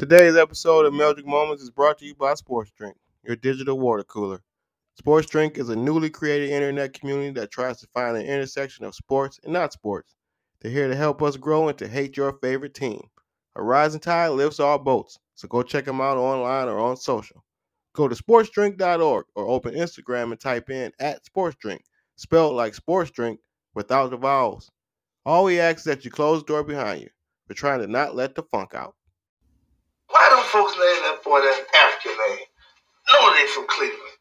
Today's episode of Meldrick Moments is brought to you by Sports Drink, your digital water cooler. Sports Drink is a newly created internet community that tries to find an intersection of sports and not sports. They're here to help us grow and to hate your favorite team. A rising tide lifts all boats, so go check them out online or on social. Go to sportsdrink.org or open Instagram and type in at sportsdrink, spelled like sports drink without the vowels. All we ask is that you close the door behind you. We're trying to not let the funk out. Why don't folks name that boy that African name? No, they from Cleveland.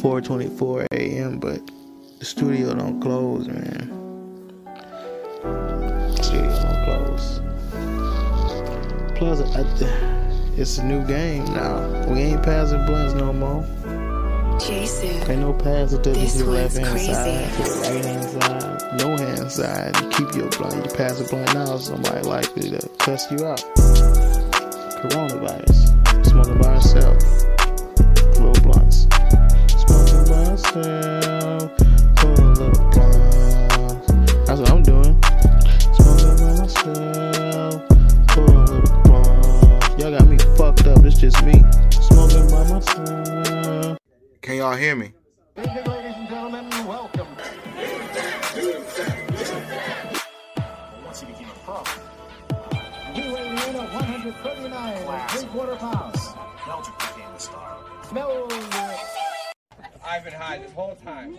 4:24 a.m. But the studio don't close, man. Studio don't close. Plus, I, it's a new game now. We ain't passing blunts no more. Jason. Ain't no passing to This the one's left hand crazy. side, to the right hand side, no hand side. You keep your blunt. You pass a blunt now, somebody likely to cuss you out. Coronavirus. Smoking by yourself. Little blunts. Smoking by yourself. Pull a little blunt. That's what I'm doing. Smoking by myself. Pull a little blunt. Y'all got me fucked up. It's just me. Smoking by myself. Can y'all hear me? Ladies and gentlemen, welcome. Once he became a pro. He weighing in at 139 and three quarter pounds. Meldrick became the star. Meldrick. I've been high this whole time.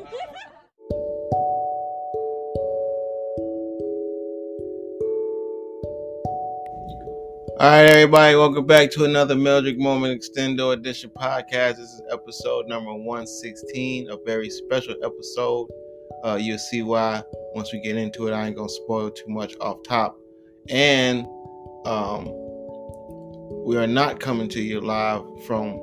All right, everybody, welcome back to another Meldrick Moment Extendo Edition podcast. This is episode number 116, a very special episode. Uh, you'll see why once we get into it. I ain't gonna spoil too much off top. And um, we are not coming to you live from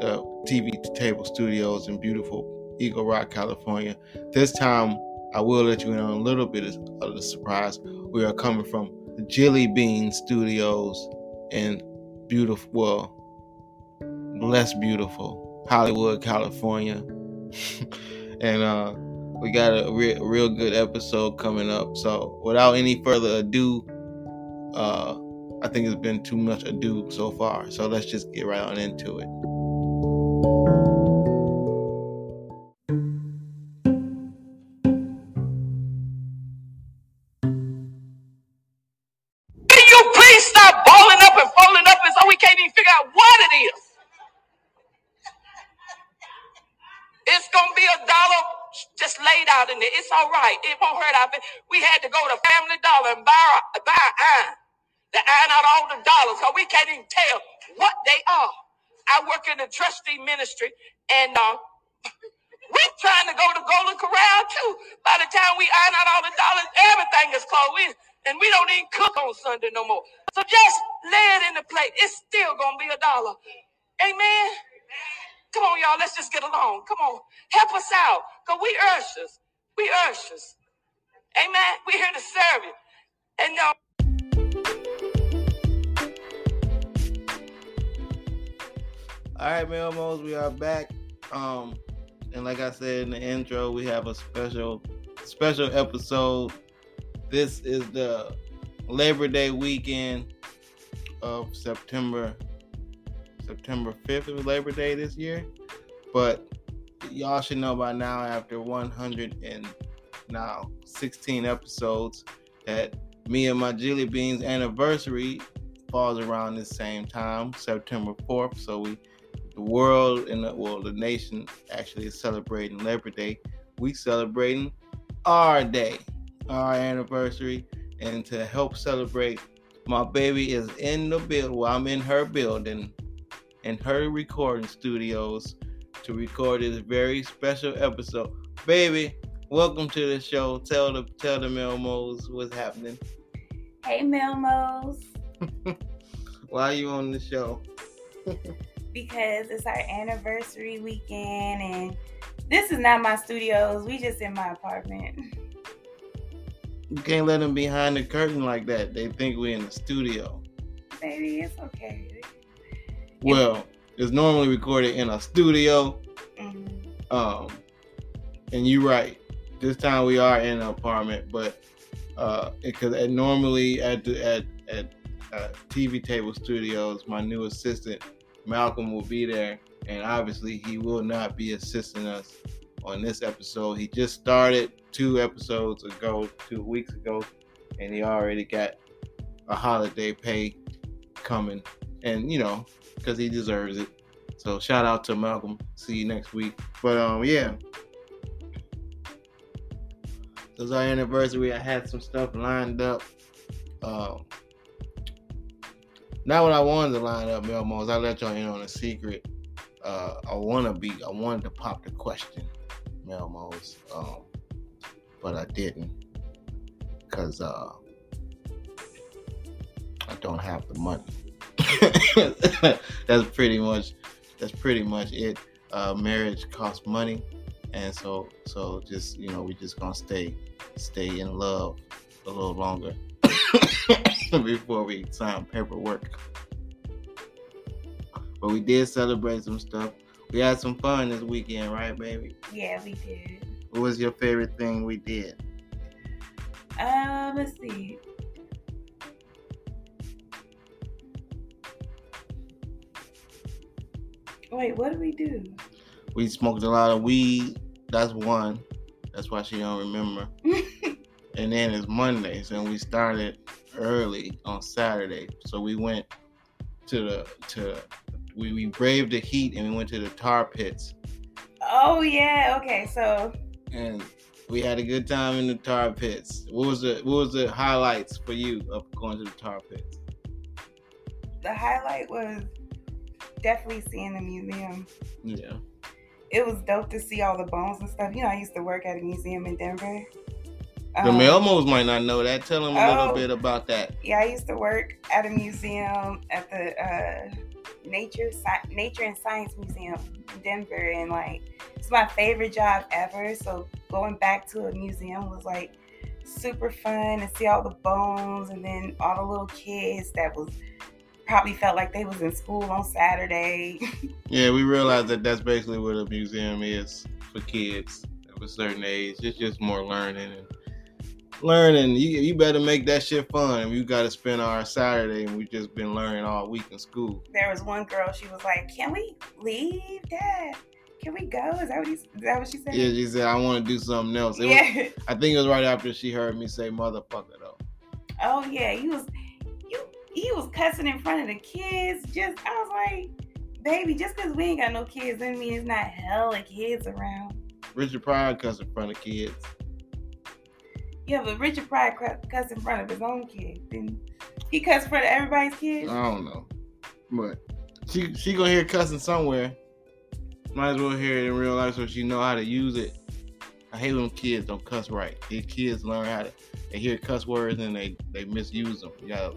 the TV to Table Studios in beautiful Eagle Rock, California. This time, I will let you in on a little bit of the surprise. We are coming from the Jilly Bean Studios in beautiful, well, less beautiful Hollywood, California. and uh, we got a re- real good episode coming up. So, without any further ado, uh, I think it's been too much ado so far. So, let's just get right on into it. Can you please stop balling up and folding up as though we can't even figure out what it is? It's gonna be a dollar just laid out in there. It's all right. It won't hurt our feelings. We had to go to Family Dollar and buy buy iron. To iron out all the dollars, because we can't even tell what they are. I work in the trustee ministry, and uh, we're trying to go to Golden Corral too. By the time we iron out all the dollars, everything is closed. We- and we don't even cook on Sunday no more. So just lay it in the plate. It's still gonna be a dollar. Amen. Come on, y'all. Let's just get along. Come on, help us out, cause we ushers. We ushers. Amen. We're here to serve you. And uh, All right, Melmos, we are back. Um, and like I said in the intro, we have a special, special episode. This is the Labor Day weekend of September, September fifth was Labor Day this year. But y'all should know by now, after 100 and now 16 episodes, that me and my Jelly Beans anniversary falls around this same time, September 4th. So we the world and the, well the nation actually is celebrating Labor Day. We celebrating our day, our anniversary, and to help celebrate, my baby is in the building. Well, I'm in her building, in her recording studios, to record this very special episode. Baby, welcome to the show. Tell the tell the Melmos what's happening. Hey Melmos, Why are you on the show? because it's our anniversary weekend and this is not my studios. We just in my apartment. You can't let them behind the curtain like that. They think we're in the studio. Baby, it's okay. Well, it's normally recorded in a studio. Mhm. Um, and you're right. This time we are in an apartment, but uh, because normally at the, at at uh, TV Table Studios. My new assistant, Malcolm, will be there, and obviously he will not be assisting us on this episode. He just started two episodes ago, two weeks ago, and he already got a holiday pay coming, and you know, because he deserves it. So shout out to Malcolm. See you next week. But um, yeah. It was our anniversary. I had some stuff lined up. Um, not what I wanted to line up, Melmos. I let y'all in on a secret. Uh, I wanna be. I wanted to pop the question, Melmos, um, but I didn't because uh, I don't have the money. that's pretty much. That's pretty much it. Uh, marriage costs money, and so so just you know we just gonna stay stay in love a little longer before we sign paperwork. But we did celebrate some stuff. We had some fun this weekend, right, baby? Yeah, we did. What was your favorite thing we did? Um, let's see. Wait, what did we do? We smoked a lot of weed. That's one. That's why she don't remember. and then it's Mondays, and we started early on Saturday. So we went to the to we, we braved the heat and we went to the tar pits oh yeah, okay. So and we had a good time in the tar pits. What was the what was the highlights for you of going to the tar pits? the highlight was definitely seeing the museum. Yeah. It was dope to see all the bones and stuff. You know, I used to work at a museum in Denver. The Um, Melmos might not know that. Tell them a little Oh. bit about that. Yeah, I used to work at a museum at the uh, Nature Sci- Nature and Science Museum in Denver, and like it's my favorite job ever. So going back to a museum was like super fun to see all the bones, and then all the little kids that was probably felt like they was in school on Saturday. Yeah, we realized that that's basically what a museum is for kids of a certain age. It's just more learning and learning. You, you better make that shit fun. And we got to spend our Saturday, and we just been learning all week in school. there was one girl. She was like, "Can we leave, Dad? Can we go?" Is that what he? Is that what she said? Yeah, she said I want to do something else. It was- yeah. I think it was right after she heard me say motherfucker though. Oh yeah, he was you he was cussing in front of the kids. Just I was like, baby, just because we ain't got no kids doesn't mean it's not hella kids around. Richard Pryor cussed in front of kids. Yeah, but Richard Pryor cu- cussed in front of his own kid. Then he cussed in front of everybody's kids. I don't know, but she she gonna hear cussing somewhere. Might as well hear it in real life so she know how to use it. I hate when kids don't cuss right. These kids learn how to they hear cuss words and they they misuse them. You gotta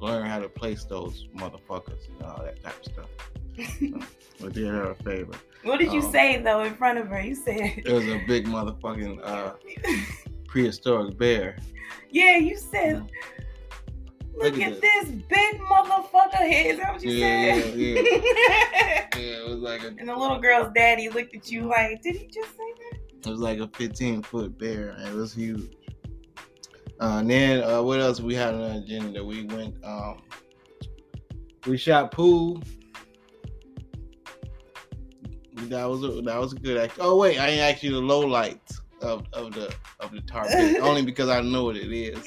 learn how to place those motherfuckers and all that type of stuff. But did her a favor. what did you um, say though in front of her? You said, It was a big motherfucking uh, prehistoric bear. yeah, you said. Look, Look at at this big motherfucker here. Is that what you Yeah, said? yeah, Yeah, it was like a and the little girl's daddy looked at you like, did he just say that? It was like a 15 foot bear, it was huge. Uh, and then uh, what else we had on the agenda? We went, um, we shot pool. That was a, that was a good act. Oh wait, I ain't asked you the low lights of, of the of the target only because I know what it is.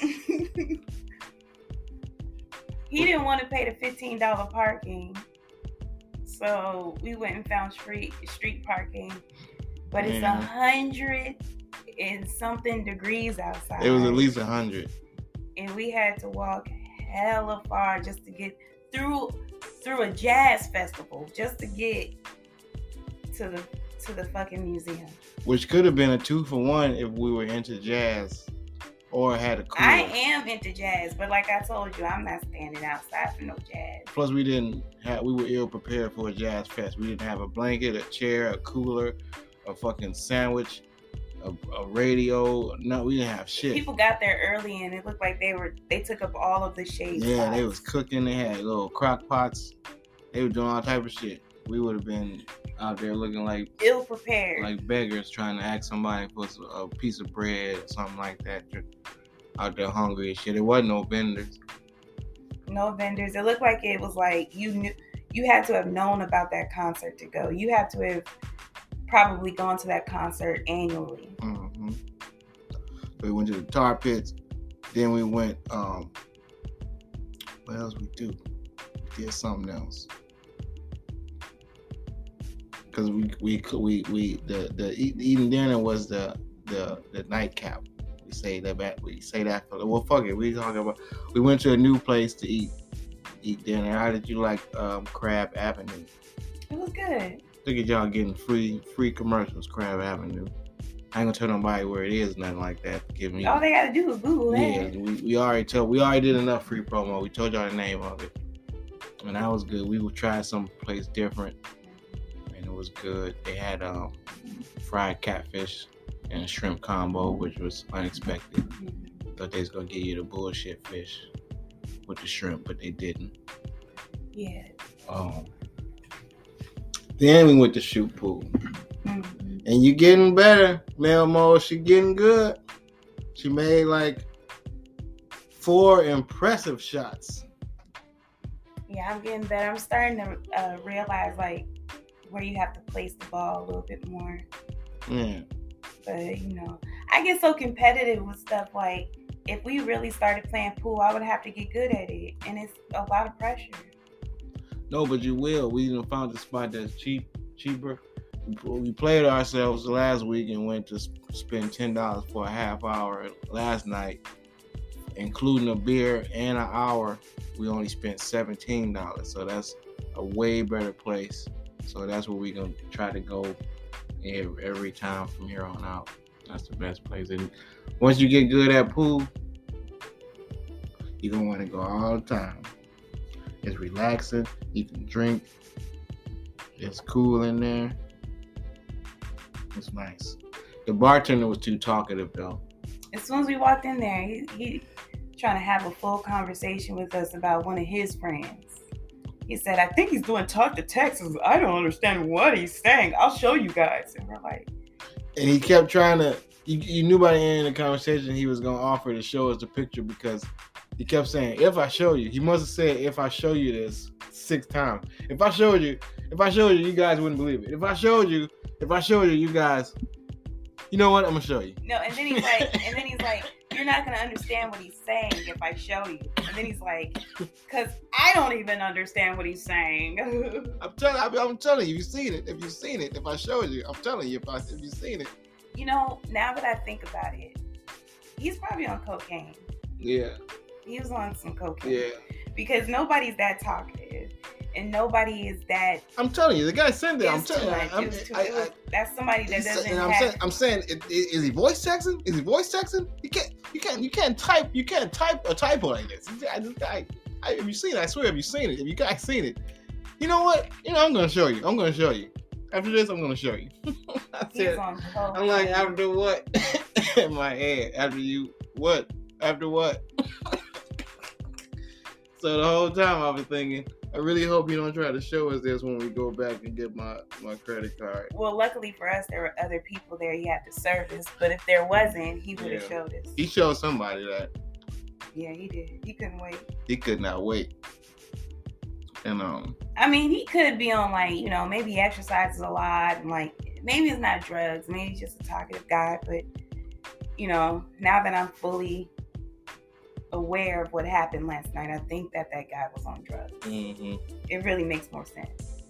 he didn't want to pay the fifteen dollar parking, so we went and found street street parking. But it's a hundred and something degrees outside. It was at least a hundred. and we had to walk hella far just to get through through a jazz festival just to get to the to the fucking museum. Which could have been a two for one if we were into jazz or had a cool. I am into jazz, but like I told you, I'm not standing outside for no jazz. Plus, we didn't have. We were ill prepared for a jazz fest. We didn't have a blanket, a chair, a cooler, a fucking sandwich, a, a radio. No, we didn't have shit. People got there early and it looked like they were they took up all of the shade. yeah, they was cooking. They had little crock pots. They were doing all type of shit. We would have been out there looking like ill prepared. like beggars trying to ask somebody for a piece of bread or something like that. Just out there hungry and shit. It wasn't no vendors. No vendors. It looked like it was like you knew you had to have known about that concert to go. You had to have probably gone to that concert annually. hmm We went to the tar pits. Then we went. um What else we do? Did something else. Cause we we we we the the eating dinner was the the the nightcap. We say that back. We say that for well fuck it. We talking about. We went to a new place to eat eat dinner. How did you like um Crab Avenue? It was good. Look at y'all getting free free commercials, Crab Avenue. I ain't gonna tell nobody where it is, nothing like that. Give me. All they gotta do is Google it. yeah, we, we already told we already did enough free promo. We told y'all the name of it, and that was good. We will try some place different, was good. They had um fried catfish and a shrimp combo, which was unexpected. Thought they was gonna give you the bullshit fish with the shrimp, but they didn't. Yeah. Um, then we went to shoot pool. Mhm. And you're getting better, Melmo. She getting good. She made like four impressive shots. Yeah, I'm getting better. I'm starting to uh, realize like where you have to place the ball a little bit more. Yeah. But you know, I get so competitive with stuff like if we really started playing pool, I would have to get good at it, and it's a lot of pressure. No, but you will. We even found a spot that's cheap, cheaper. We played ourselves last week and went to spend ten dollars for a half hour last night, including a beer and an hour. We only spent seventeen dollars, so that's a way better place. So that's where we're gonna try to go every, every time from here on out. That's the best place. And once you get good at pool, you're gonna want to go all the time. It's relaxing. You can drink. It's cool in there. It's nice. The bartender was too talkative though. As soon as we walked in there, he, he trying to have a full conversation with us about one of his friends. He said, "I think he's doing talk to Texas. I don't understand what he's saying. I'll show you guys." And we're like, And he kept trying to. You, you knew by the end of the conversation he was gonna offer to show us the picture because he kept saying, "If I show you," he must have said, "If I show you this six times. If I showed you, if I showed you, you guys wouldn't believe it. If I showed you, if I showed you, you guys, you know what? I'm gonna show you." "No." And then he's like, and then he's like, "You're not gonna understand what he's saying if I show you." And then he's like, "Cause I don't even understand what he's saying." I'm telling, I'm, I'm telling you, you've seen it. If you've seen it, if I showed you, I'm telling you, if I, if you've seen it, you know, now that I think about it, he's probably on cocaine. yeah, He was on some cocaine. yeah. Because nobody's that talkative, and nobody is that. I'm telling you, the guy sent it. I'm telling you. I'm, too- I- that's somebody that doesn't and I'm have. saying, I'm saying, i- i- is he voice texting? Is he voice texting? You can't, you can't, you can't type, you can't type a typo like this. I just, I, I, if you seen it, I swear, if you seen it, if you guys seen it, you know what? You know, I'm gonna show you. I'm gonna show you. After this, I'm gonna show you. I said. I'm like, after what? In my head, after you, what? After what? so the whole time I was thinking, I really hope you don't try to show us this when we go back and get my my credit card. Well, luckily for us, there were other people there he had to service. But if there wasn't, he would have Yeah. showed us. He showed somebody that yeah, he did. He couldn't wait. he could not wait. And um, I mean, he could be on like you know maybe he exercises a lot and like maybe it's not drugs, maybe he's just a talkative guy. But you know, now that I'm fully aware of what happened last night, I think that that guy was on drugs. It really makes more sense.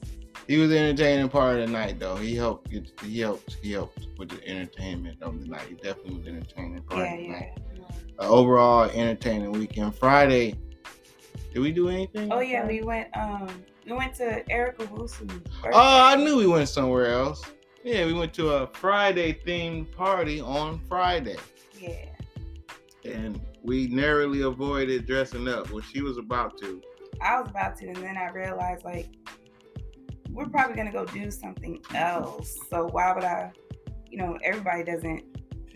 he was entertaining part of the night, though. He helped. He helped. He helped with the entertainment of the night. He definitely was entertaining part Yeah, of the yeah. night. Uh, overall, entertaining weekend. Friday, did we do anything? Oh yeah, we went um we went to Erica Wilson's birthday. Oh, I knew we went somewhere else. Yeah, we went to a Friday themed party on Friday, Yeah. And we narrowly avoided dressing up. Well, she was about to. I was about to, and then I realized like we're probably gonna go do something else. So why would I? You know, everybody doesn't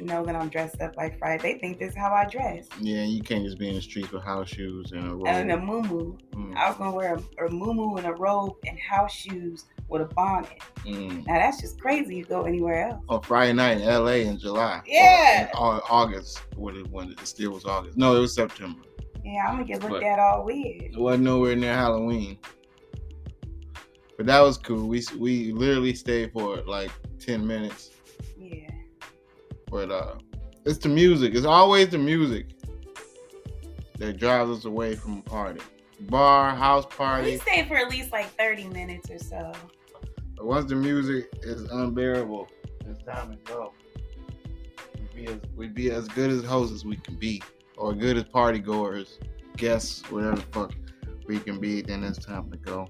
know that I'm dressed up like Friday. They think this is how I dress. Yeah, you can't just be in the streets with house shoes and a robe. And a muumuu. Mm, I was gonna wear a, a muumuu and a robe and house shoes with a bonnet. mm. Now that's just crazy. You go anywhere else. On Friday night in LA in July. Yeah. Or August. When it, when it still was August. No, it was September. Yeah, I'm gonna get looked But- at all weird. It wasn't nowhere near Halloween. But that was cool. We we literally stayed for like ten minutes. Yeah. But uh, it's the music. It's always the music that drives us away from a party, bar, house party. We stayed for at least like 30 minutes or so. But once the music is unbearable, it's time to go. We'd be as, we'd be as good as hosts as we can be, or good as party goers, guests, whatever the fuck we can be. Then it's time to go.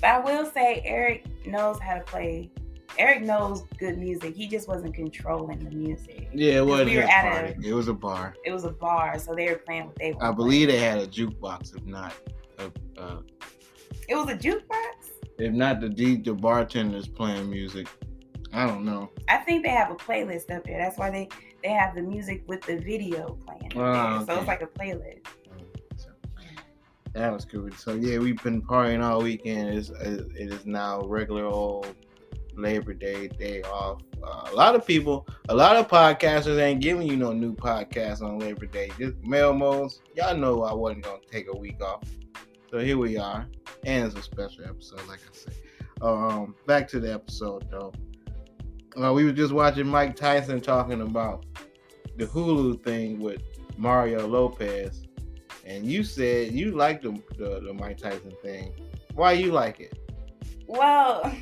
But I will say Eric knows how to play. Eric knows good music. He just wasn't controlling the music. Yeah, it wasn't we were a at party. It was a bar. It was a bar, so they were playing what they I wanted. believe they had a jukebox. If not, uh, uh, It was a jukebox? if not the D, the bartenders playing music. I don't know. I think they have a playlist up there. That's why they they have the music with the video playing. up Ah, there. So it's like a playlist. So, that was good. So yeah, we've been partying all weekend. It's, it is now regular old Labor Day day off. Uh, a lot of people, a lot of podcasters ain't giving you no new podcasts on Labor Day. Just Melmos. Y'all know I wasn't gonna take a week off. So here we are, and it's a special episode, like I said. Um, back to the episode though. Uh, we were just watching Mike Tyson talking about the Hulu thing with Mario Lopez, and you said you liked the, the the Mike Tyson thing. Why you like it? Well,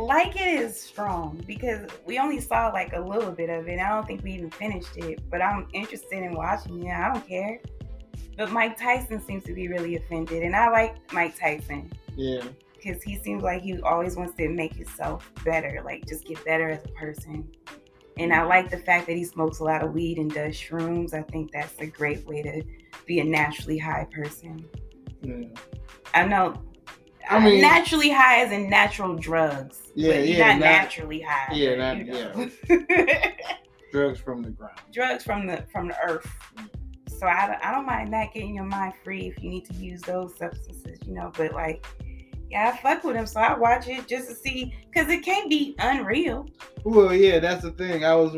like it is strong because we only saw like a little bit of it. I don't think we even finished it, but I'm interested in watching it. I don't care. But Mike Tyson seems to be really offended, and I like Mike Tyson Yeah, because he seems like he always wants to make himself better, like just get better as a person. And I like the fact that he smokes a lot of weed and does shrooms. I think that's a great way to be a naturally high person. yeah, I know. I mean- naturally high as in natural drugs. Yeah, yeah, not not- naturally high. yeah, not- you know. drugs from the ground. drugs from the from the earth. So I don't, I don't mind that getting your mind free if you need to use those substances, you know. But like, yeah, I fuck with him, so I watch it just to see, cause it can't be unreal. Well, yeah, that's the thing. I was,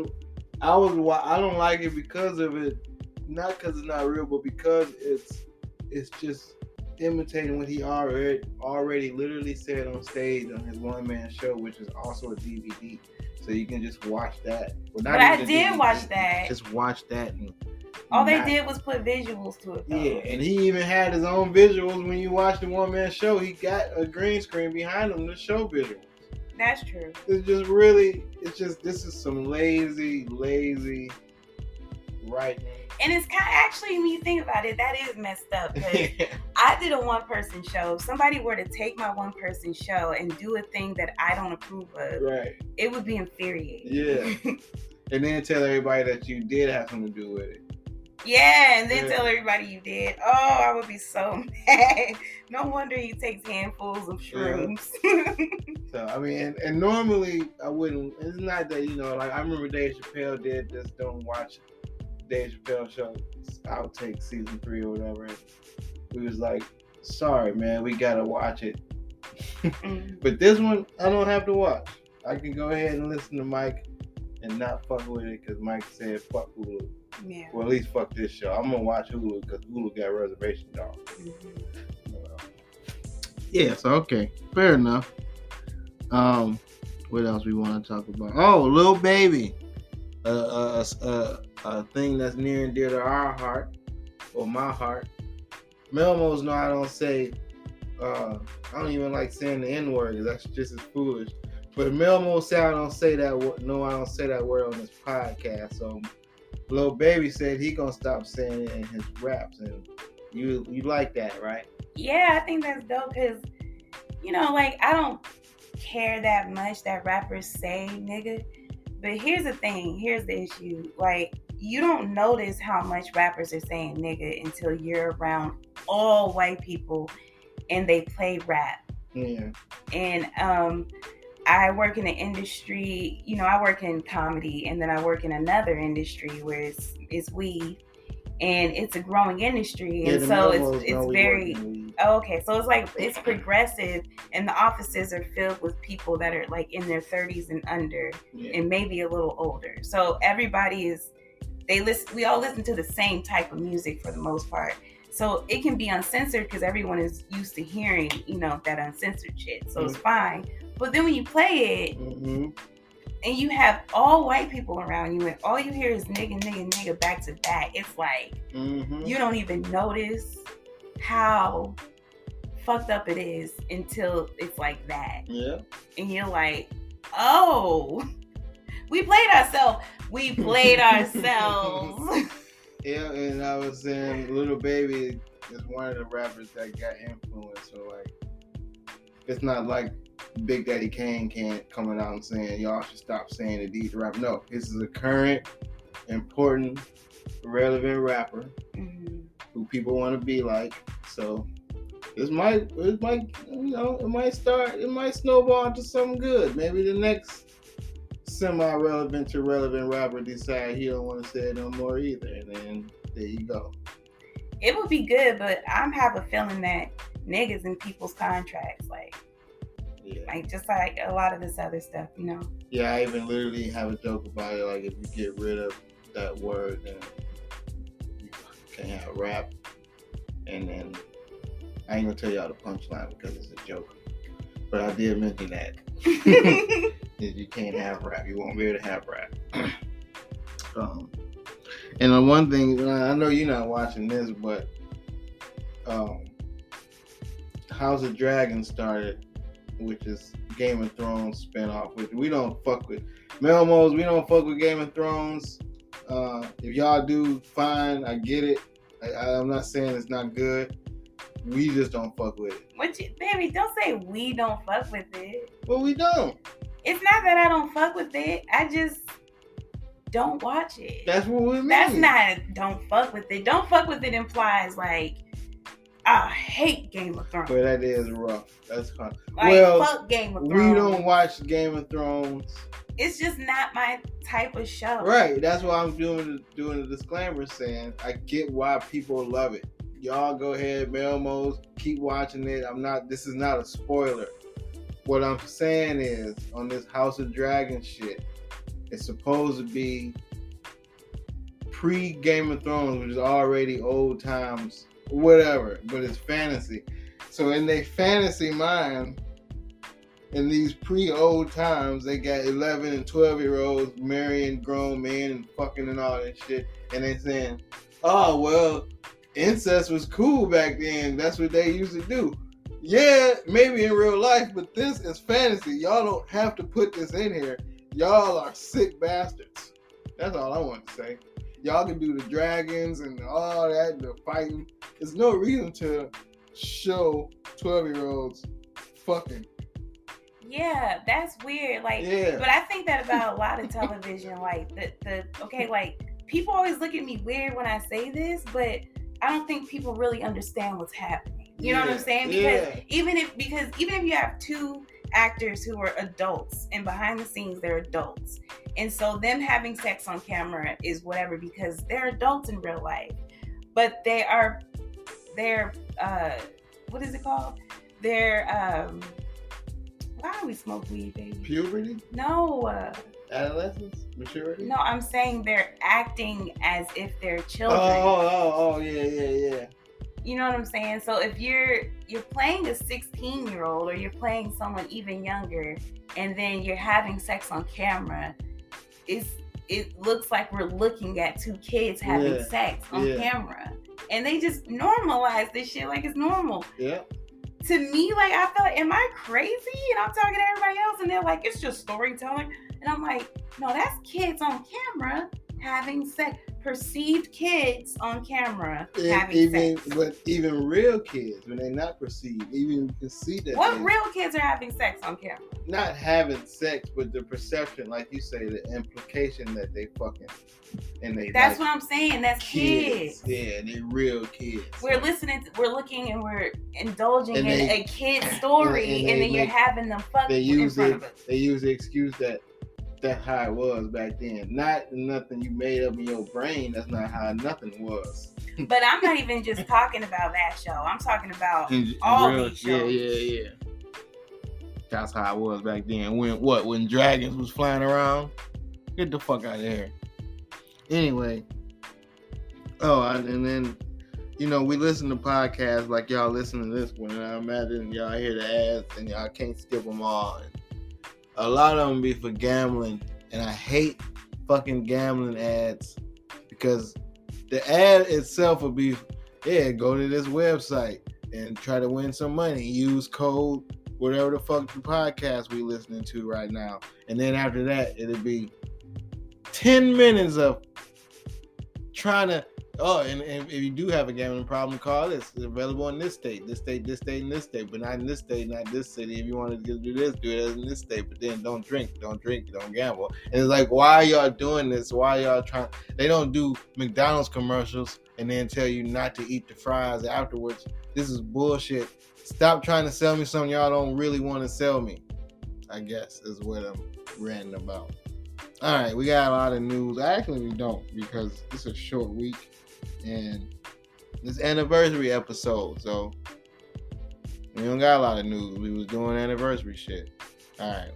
I was, I don't like it because of it, not because it's not real, but because it's, it's just imitating what he already, already literally said on stage on his one man show, which is also a DVD. So you can just watch that. Well, not But I did DVD, watch that. Just watch that. And All they not- did was put visuals to it. Though. Yeah, and he even had his own visuals when you watch the one man show. He got a green screen behind him to show visuals. That's true. It's just really, it's just this is some lazy, lazy writing. And it's kind of actually, when you think about it, that is messed up. 'cause I did a one person show. If somebody were to take my one person show and do a thing that I don't approve of, right. it would be infuriating. Yeah. And then tell everybody that you did have something to do with it. Yeah, and then Yeah. tell everybody you did. Oh, I would be so mad. No wonder he takes handfuls of shrooms. So I mean, and, and normally I wouldn't. It's not that you know, like I remember Dave Chappelle did this. Don't watch Dave Chappelle show outtake season three or whatever. We was like, sorry man, we gotta watch it. But this one, I don't have to watch. I can go ahead and listen to Mike and not fuck with it because Mike said fuck Hulu. yeah. Well, at least fuck this show. I'm gonna watch Hulu because Hulu got reservation. Yeah, so okay, fair enough. Um, what else we want to talk about? Oh, Lil Baby, a uh, uh, a thing that's near and dear to our heart, or my heart. Melmos know I don't say. Uh, I don't even like saying the N word. That's just as foolish. But Melmo say I don't say that. wo- No, I don't say that word on this podcast. So, Lil Baby said he gonna stop saying it in his raps, and you you like that, right? Yeah, I think that's dope because, you know, like, I don't care that much that rappers say nigga. But here's the thing here's the issue. Like, you don't notice how much rappers are saying nigga until you're around all white people and they play rap. Yeah. and um I work in an industry, you know, I work in comedy and then I work in another industry where it's it's weed and it's a growing industry and the so it's it's very weed. okay, so it's like it's progressive and the offices are filled with people that are like in their 30s and under Yeah. and maybe a little older. So everybody is they listen. We all listen to the same type of music for the most part. So it can be uncensored because everyone is used to hearing, you know, that uncensored shit. So it's fine. But then when you play it hmm and you have all white people around you and all you hear is nigga, nigga, nigga back to back, it's like hmm you don't even notice how fucked up it is until it's like that. Yeah. And you're like, oh, we played ourselves. We played ourselves. Yeah, and I was saying, Lil Baby is one of the rappers that got influenced. So like, it's not like Big Daddy Kane can't coming out and saying y'all should stop saying the D to rap. No, this is a current, important, relevant rapper Mhm. who people want to be like. So this might, it might, you know, it might start, it might snowball into something good. Maybe the next semi-relevant to relevant rapper decide he don't want to say it no more either, and then there you go. It would be good, but I'm have a feeling that niggas in people's contracts, like, Yeah, like just like a lot of this other stuff, you know. yeah. I even literally have a joke about it. Like if you get rid of that word, then you can have rap, and then I ain't gonna tell y'all the punchline because it's a joke. But I did mention that. you can't have rap, you won't be able to have rap. um, and the one thing I know you're not watching this, but um, House of Dragons started, which is Game of Thrones spinoff, which we don't fuck with. Melmos, we don't fuck with Game of Thrones. Uh, if y'all do, fine, I get it. I, I'm not saying it's not good. We just don't fuck with it. What you, baby? Don't say we don't fuck with it. Well, we don't. It's not that I don't fuck with it. I just don't watch it. That's what we mean. That's not don't fuck with it. Don't fuck with it implies like I hate Game of Thrones. But that is rough. That's of, like well, fuck Game of Thrones. we don't watch Game of Thrones. It's just not my type of show. Right. That's why I'm doing the, doing the disclaimer saying I get why people love it. Y'all go ahead, Melmos, keep watching it. I'm not. This is not a spoiler. What I'm saying is on this House of Dragon shit, it's supposed to be pre Game of Thrones, which is already old times, whatever. But it's fantasy. So in their fantasy mind, in these pre old times, they got 11 and 12 year olds marrying grown men and fucking and all that shit. And they saying, oh, well, incest was cool back then. That's what they used to do. Yeah, maybe in real life, but this is fantasy. Y'all don't have to put this in here. Y'all are sick bastards. That's all I want to say. Y'all can do the dragons and all that, the fighting. There's no reason to show 12 year olds fucking. Yeah, that's weird. Like, Yeah. but I think that about a lot of television. Like the the okay, like people always look at me weird when I say this, but I don't think people really understand what's happening. You know what I'm saying? Because yeah. even if because even if you have two actors who are adults and behind the scenes they're adults, and so them having sex on camera is whatever because they're adults in real life, but they are they're uh what is it called? They're um why do we smoke weed, baby? Puberty, No, uh, adolescence, maturity. no, I'm saying they're acting as if they're Oh, children. oh, oh, oh, yeah, yeah, yeah. You know what I'm saying? So if you're you're playing a 16 year old or you're playing someone even younger, and then you're having sex on camera, it's it looks like we're looking at two kids having Yeah, sex on yeah. camera, and they just normalize this shit like it's normal. Yeah. To me, like I felt, am I crazy? And I'm talking to everybody else, and they're like, it's just storytelling, and I'm like, no, that's kids on camera having sex. Perceived kids on camera And having even sex. but even real kids when they're not perceived, even you can see that What real kids are having sex on camera? not having sex, but the perception, like you say, the implication that they fucking and they That's like what I'm saying. That's kids. Yeah, they real kids. We're listening, to, we're looking, and we're indulging And in they- a kid story, and and, they then you're having them fuck they use it. They use the excuse that that's how it was back then. Not nothing you made up in your brain. That's not how nothing was. But I'm not even just talking about that show. I'm talking about In- all real- these yeah, shows. yeah, yeah. That's how it was back then. When what? When dragons was flying around? Get the fuck out of here. Anyway, Oh, and and then you know we listen to podcasts like y'all listen to this one. And I imagine y'all hear the ads and y'all can't skip them all. A lot of them be for gambling, and I hate fucking gambling ads because the ad itself will be, yeah, go to this website and try to win some money. Use code whatever the fuck the podcast we listening to right now, and then after that it'll be ten minutes of trying to Oh, and, and if you do have a gambling problem, call this. It's available in this state, this state, this state, and this state, but not in this state, not this city. If you want to do this, do it in this state, but then don't drink, don't drink, don't gamble. And it's like, why y'all doing this? Why y'all trying? They don't do McDonald's commercials and then tell you not to eat the fries afterwards. This is bullshit. Stop trying to sell me something y'all don't really want to sell me. I guess is what I'm ranting about. All right, we got a lot of news. Actually, we don't because it's a short week and this anniversary episode. So we don't got a lot of news. We was doing anniversary shit. All right.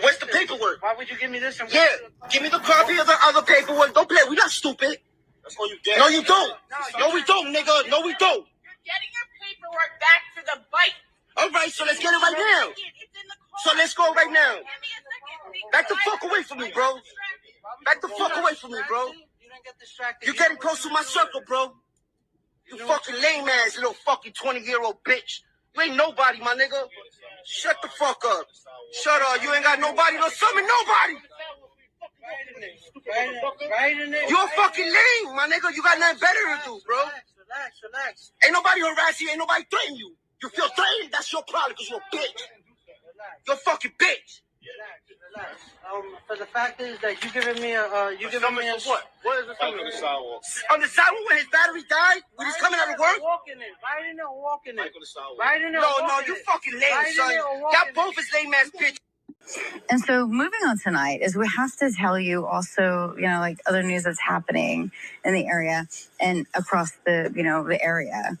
Where's the paperwork? Why would you give me this? And Yeah, give me the copy of the other paperwork. Don't play. We not stupid. That's all you get. No, you don't. No, we don't, nigga. No, we don't. Getting your paperwork back to the bike. All right, so let's get it right now. So let's go right now. Back the fuck away from me, bro. Back the fuck away from me, bro. You didn't get distracted. You getting close to my circle, bro. You fucking lame ass little fucking 20 year old bitch. You ain't nobody, my nigga. Shut the fuck up. Shut up. You ain't got nobody. Don't summon nobody. You're fucking lame, my nigga. You got nothing better to do, bro. Relax, relax. Ain't nobody harass you. Ain't nobody threaten you. You feel threatened? That's your problem because you're a bitch. Relax, You're a fucking bitch. relax, relax. Um, but the fact is that you giving me a, uh, you giving me a what? What is the summons? On the sidewalk when his battery died, when he's coming out of work? Walking it, right in there, walking it, right in. No, no, you it. fucking lame, Right son. there, Y'all both is lame ass bitch. And so moving on tonight is we have to tell you also, you know, like other news that's happening in the area and across the, you know, the area.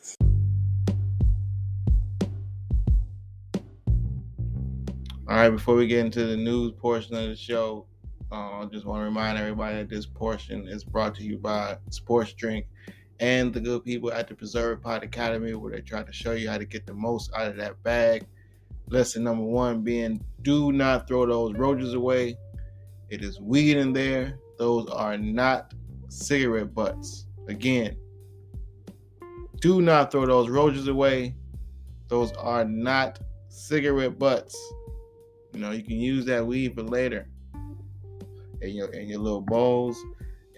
All right, before we get into the news portion of the show, uh, I just want to remind everybody that this portion is brought to you by Sports Drink and the good people at the Preserve Pot Academy, where they try to show you how to get the most out of that bag. Lesson number one being do not throw those roaches away. It is weed in there. Those are not cigarette butts. Again, do not throw those roaches away. Those are not cigarette butts. You know, you can use that weed for later. In your in your little bowls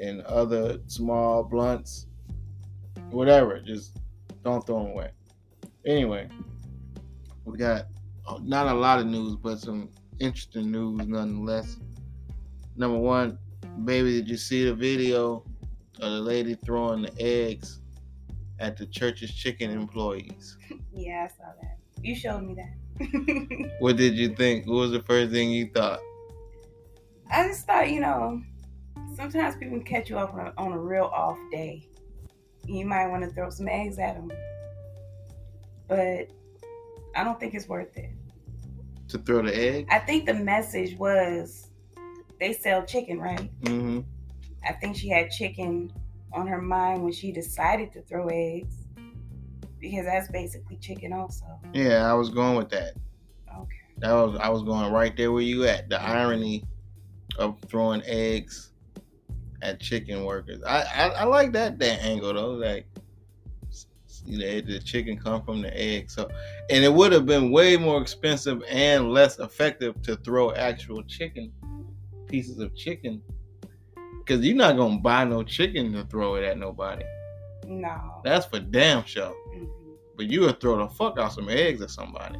and other small blunts. Whatever. Just don't throw them away. Anyway, we got uh, not a lot of news, but some interesting news nonetheless. Number one, baby, did you see the video of the lady throwing the eggs at the Church's Chicken employees? Yeah, I saw that. You showed me that. What did you think? What was the first thing you thought? I just thought, you know, sometimes people catch you up on a, on a real off day. You might want to throw some eggs at them. But I don't think it's worth it. To throw the egg? I think the message was they sell chicken, right? Mm-hmm. I think she had chicken on her mind when she decided to throw eggs. Because that's basically chicken also. Yeah, I was going with that. Okay. That was I was going right there where you at. The irony of throwing eggs at chicken workers. I I, I like that that angle though. Like you know, the chicken come from the egg. So and it would have been way more expensive and less effective to throw actual chicken pieces of chicken. Cause you're not gonna buy no chicken to throw it at nobody. No. That's for damn sure. But you would throw the fuck out some eggs at somebody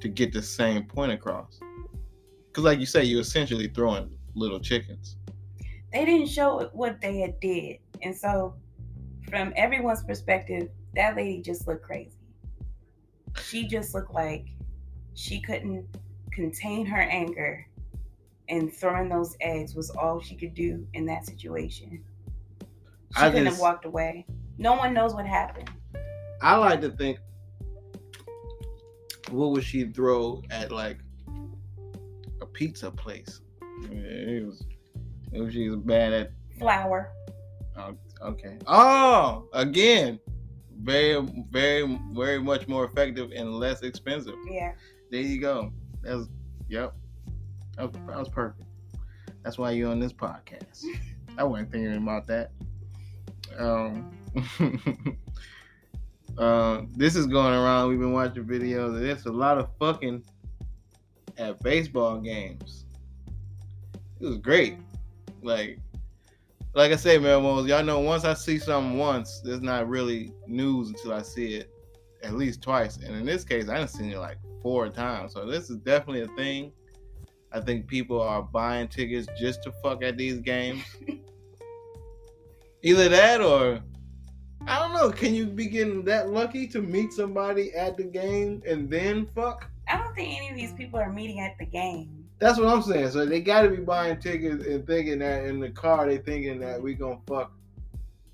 to get the same point across. Cause like you say, you're essentially throwing little chickens. They didn't show what they had did. And so from everyone's perspective, that lady just looked crazy. She just looked like she couldn't contain her anger and throwing those eggs was all she could do in that situation. She I couldn't just- have walked away. No one knows what happened. I like to think what would she throw at like a pizza place? Yeah, it was if she was bad at Flour. Oh, okay. Oh, again, very, very, very much more effective and less expensive. Yeah. There you go. That's yep. That was, that was perfect. That's why you're on this podcast. I wasn't thinking about that. Um, uh, this is going around. We've been watching videos. and There's a lot of fucking at baseball games. It was great. Like, like I say, Melmos, y'all know once I see something once, there's not really news until I see it at least twice. And in this case, I done seen it like four times. So this is definitely a thing. I think people are buying tickets just to fuck at these games. Either that or I don't know. Can you be getting that lucky to meet somebody at the game and then fuck? I don't think any of these people are meeting at the game. That's what I'm saying. So they got to be buying tickets and thinking that in the car they thinking that we gonna fuck.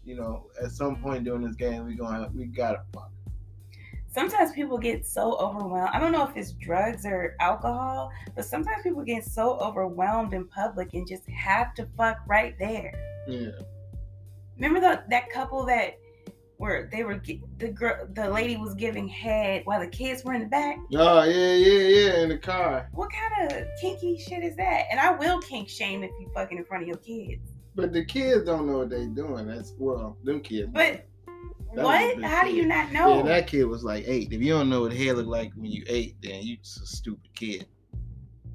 You know, at some point during this game we gonna we gotta fuck. Sometimes people get so overwhelmed. I don't know if it's drugs or alcohol, but sometimes people get so overwhelmed in public and just have to fuck right there. Yeah. Remember the, that couple that were they were the girl the lady was giving head while the kids were in the back. Oh yeah, yeah, yeah. In the car. What kind of kinky shit is that? And I will kink shame if you fucking in front of your kids. But the kids don't know what they doing. That's well, them kids. But what? How do you kid. not know? Yeah, that kid was like eight. If you don't know what hair look like when you ate, then you just a stupid kid.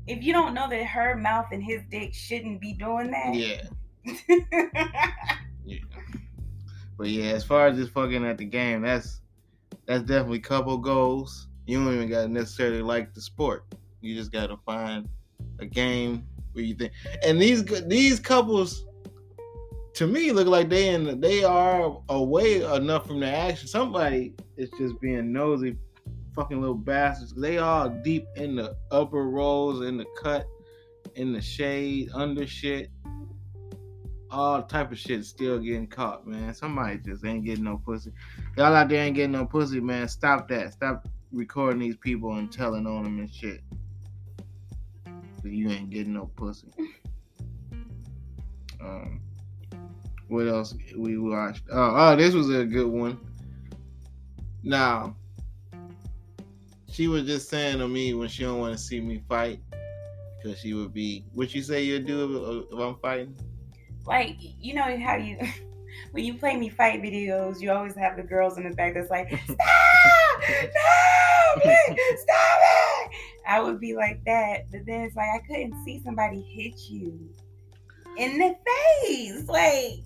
if you don't know that her mouth and his dick shouldn't be doing that. Yeah. But yeah, as far as just fucking at the game, that's that's definitely couple goals. You don't even gotta necessarily like the sport. You just gotta find a game where you think. And these these couples, to me, look like they in they are away enough from the action. Somebody is just being nosy, fucking little bastards. They all deep in the upper rows, in the cut, in the shade, under shit all type of shit still getting caught, man. Somebody just ain't getting no pussy. Y'all out there ain't getting no pussy, man. Stop that. Stop recording these people and telling on them and shit. You ain't getting no pussy. Um, what else we watched? Oh, oh, this was a good one. Now, she was just saying to me when she don't want to see me fight because she would be. What you say you'd do if, if I'm fighting? Like you know how you when you play me fight videos, you always have the girls in the back that's like, stop, no, please, stop it. I would be like that, but then it's like I couldn't see somebody hit you in the face. Like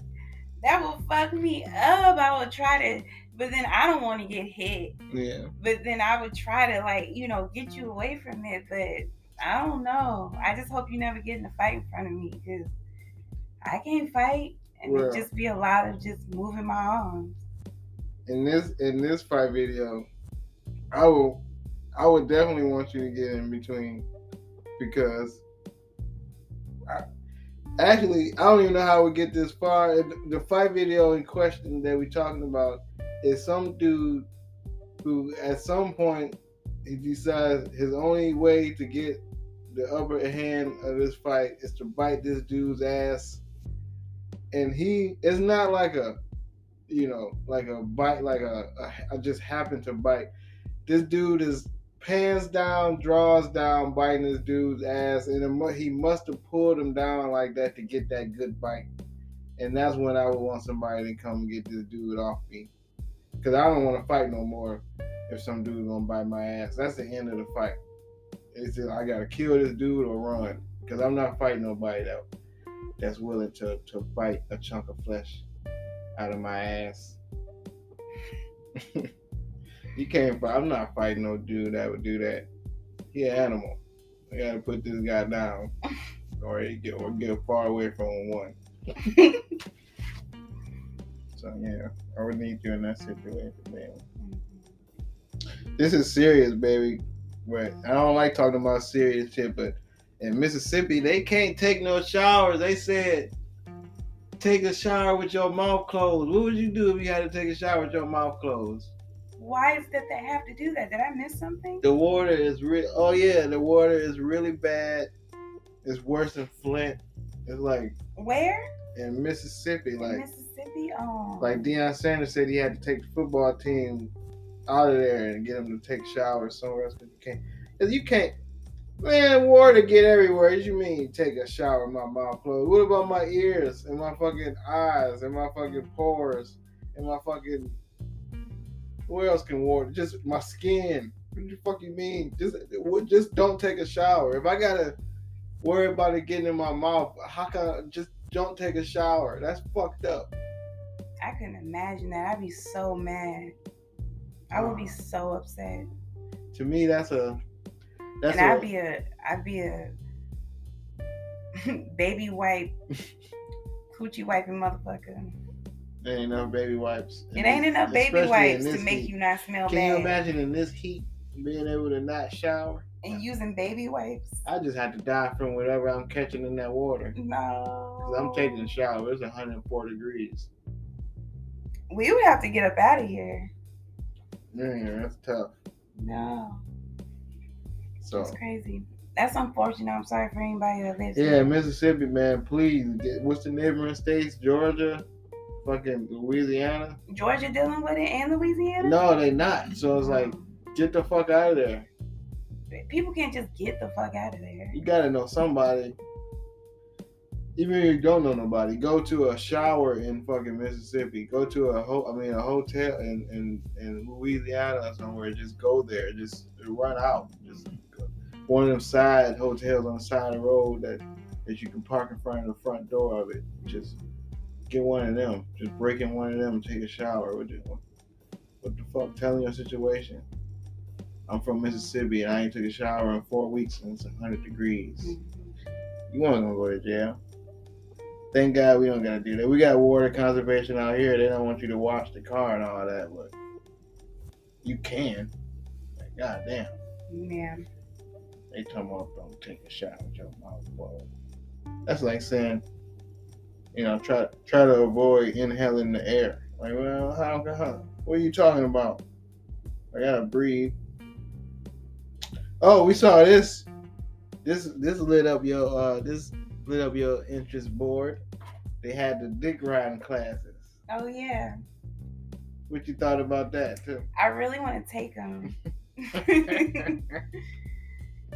that would fuck me up. I would try to, but then I don't want to get hit. Yeah. But then I would try to like you know get you away from it, but I don't know. I just hope you never get in a fight in front of me because I can't fight, and Well- it just be a lot of just moving my arms. in this in this fight video, I will I would definitely want you to get in between because I, actually I don't even know how we get this far. The fight video in question that we're talking about is some dude who at some point he decides his only way to get the upper hand of this fight is to bite this dude's ass. And he it's not like a you know, like a bite, like a, a I just happened to bite. This dude is pants down, draws down, biting this dude's ass, and it he must have pulled him down like that to get that good bite. And that's when I would want somebody to come get this dude off me, because I don't want to fight no more. If some dude's gonna bite my ass, that's the end of the fight. It's just, I gotta kill this dude or run, because I'm not fighting nobody that that's willing to to bite a chunk of flesh out of my ass. you can't fight. I'm not fighting no dude that would do that. He an animal. I gotta put this guy down, or he get or get far away from one. so yeah, I would need you in that situation, man. Mm-hmm. This is serious, baby. But I don't like talking about serious shit, but in Mississippi, they can't take no showers. They said take a shower with your mouth closed. What would you do if you had to take a shower with your mouth closed? why is that they have to do that? Did I miss something? The water is real. Oh yeah, the water is really bad. It's worse than Flint. It's like Where? in Mississippi, In like Mississippi? Oh. like Deion Sanders said he had to take the football team out of there and get them to take showers somewhere else because you can't. Cause you can't. Man, water get everywhere. What you mean take a shower with my mouth closed? What about my ears and my fucking eyes and my fucking pores and my fucking? Where else can water? Just my skin. What the fuck you mean? Just just don't take a shower. If I gotta worry about it getting in my mouth, how can I just don't take a shower? That's fucked up. I couldn't imagine that. I'd be so mad. I would be so upset. To me, that's a that's and I'd be a I'd be a baby wipe coochie wiping motherfucker. there ain't enough baby wipes. It ain't enough baby wipes to make heat. you not smell Can bad. Can you imagine in this heat being able to not shower? and using baby wipes. I just have to die from whatever I'm catching in that water. No. Cause I'm taking a shower. It's 104 degrees. We would have to get up out of here. Yeah, that's tough. No. So It's crazy. That's unfortunate. I'm sorry for anybody that lives yeah, here. Mississippi, man, please. Get, what's the neighboring states? Georgia, fucking Louisiana. Georgia dealing with it and Louisiana? No, they not. So it's like, get the fuck out of there. People can't just get the fuck out of there. You gotta know somebody. Even if you don't know nobody, go to a shower in fucking Mississippi. Go to a ho- I mean a hotel in, in, in Louisiana or somewhere. Just go there. Just run out. Just. One of them side hotels on the side of the road that that you can park in front of the front door of it. Just get one of them. Just break in one of them and take a shower. What, the- what the fuck? Telling your situation. I'm from Mississippi and I ain't took a shower in four weeks and it's 100 degrees. Mm-hmm. You want to go to jail. Thank God we don't gotta do that. We got water conservation out here. They don't want you to wash the car and all that, but you can. Like, God damn. Yeah. They talking about don't take a shower with your mouth closed. That's like saying, you know, try try to avoid inhaling the air. Like, well, how, how what are you talking about? I gotta breathe. Oh, we saw this. This this lit up your uh this lit up your interest board. They had the dick riding classes. Oh yeah. What you thought about that too? I really want to take them.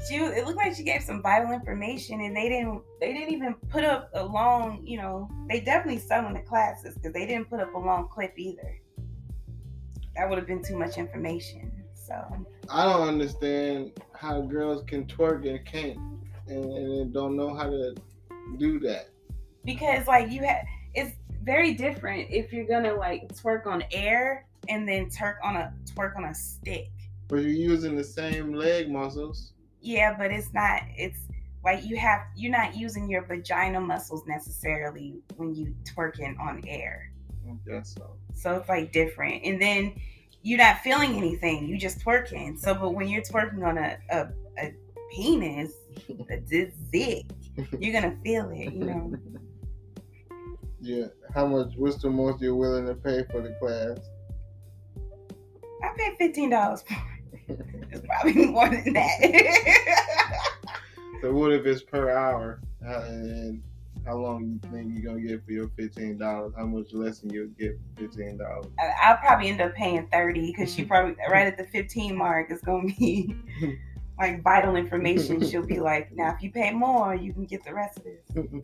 she it looked like she gave some vital information and they didn't they didn't even put up a long you know they definitely selling the classes because they didn't put up a long clip either that would have been too much information so I don't understand how girls can twerk and can't and, and don't know how to do that. because like you had it's very different if you're gonna like twerk on air and then twerk on a twerk on a stick But you're using the same leg muscles. Yeah, but it's not. It's like you have. You're not using your vagina muscles necessarily when you twerking on air. I so. So it's like different. And then you're not feeling anything. You just twerking. So, but when you're twerking on a a, a penis, a zig, you're gonna feel it. You know. Yeah. How much? What's the most you're willing to pay for the class? I paid fifteen dollars. It's probably more than that. So what if it's per hour? How, and how long you think you're gonna get for your fifteen dollars? How much less than you'll get for fifteen dollars? I- I'll probably end up paying 30 because she mm-hmm. probably right at the 15 mark is gonna be like vital information. She'll be like, now if you pay more, you can get the rest of this.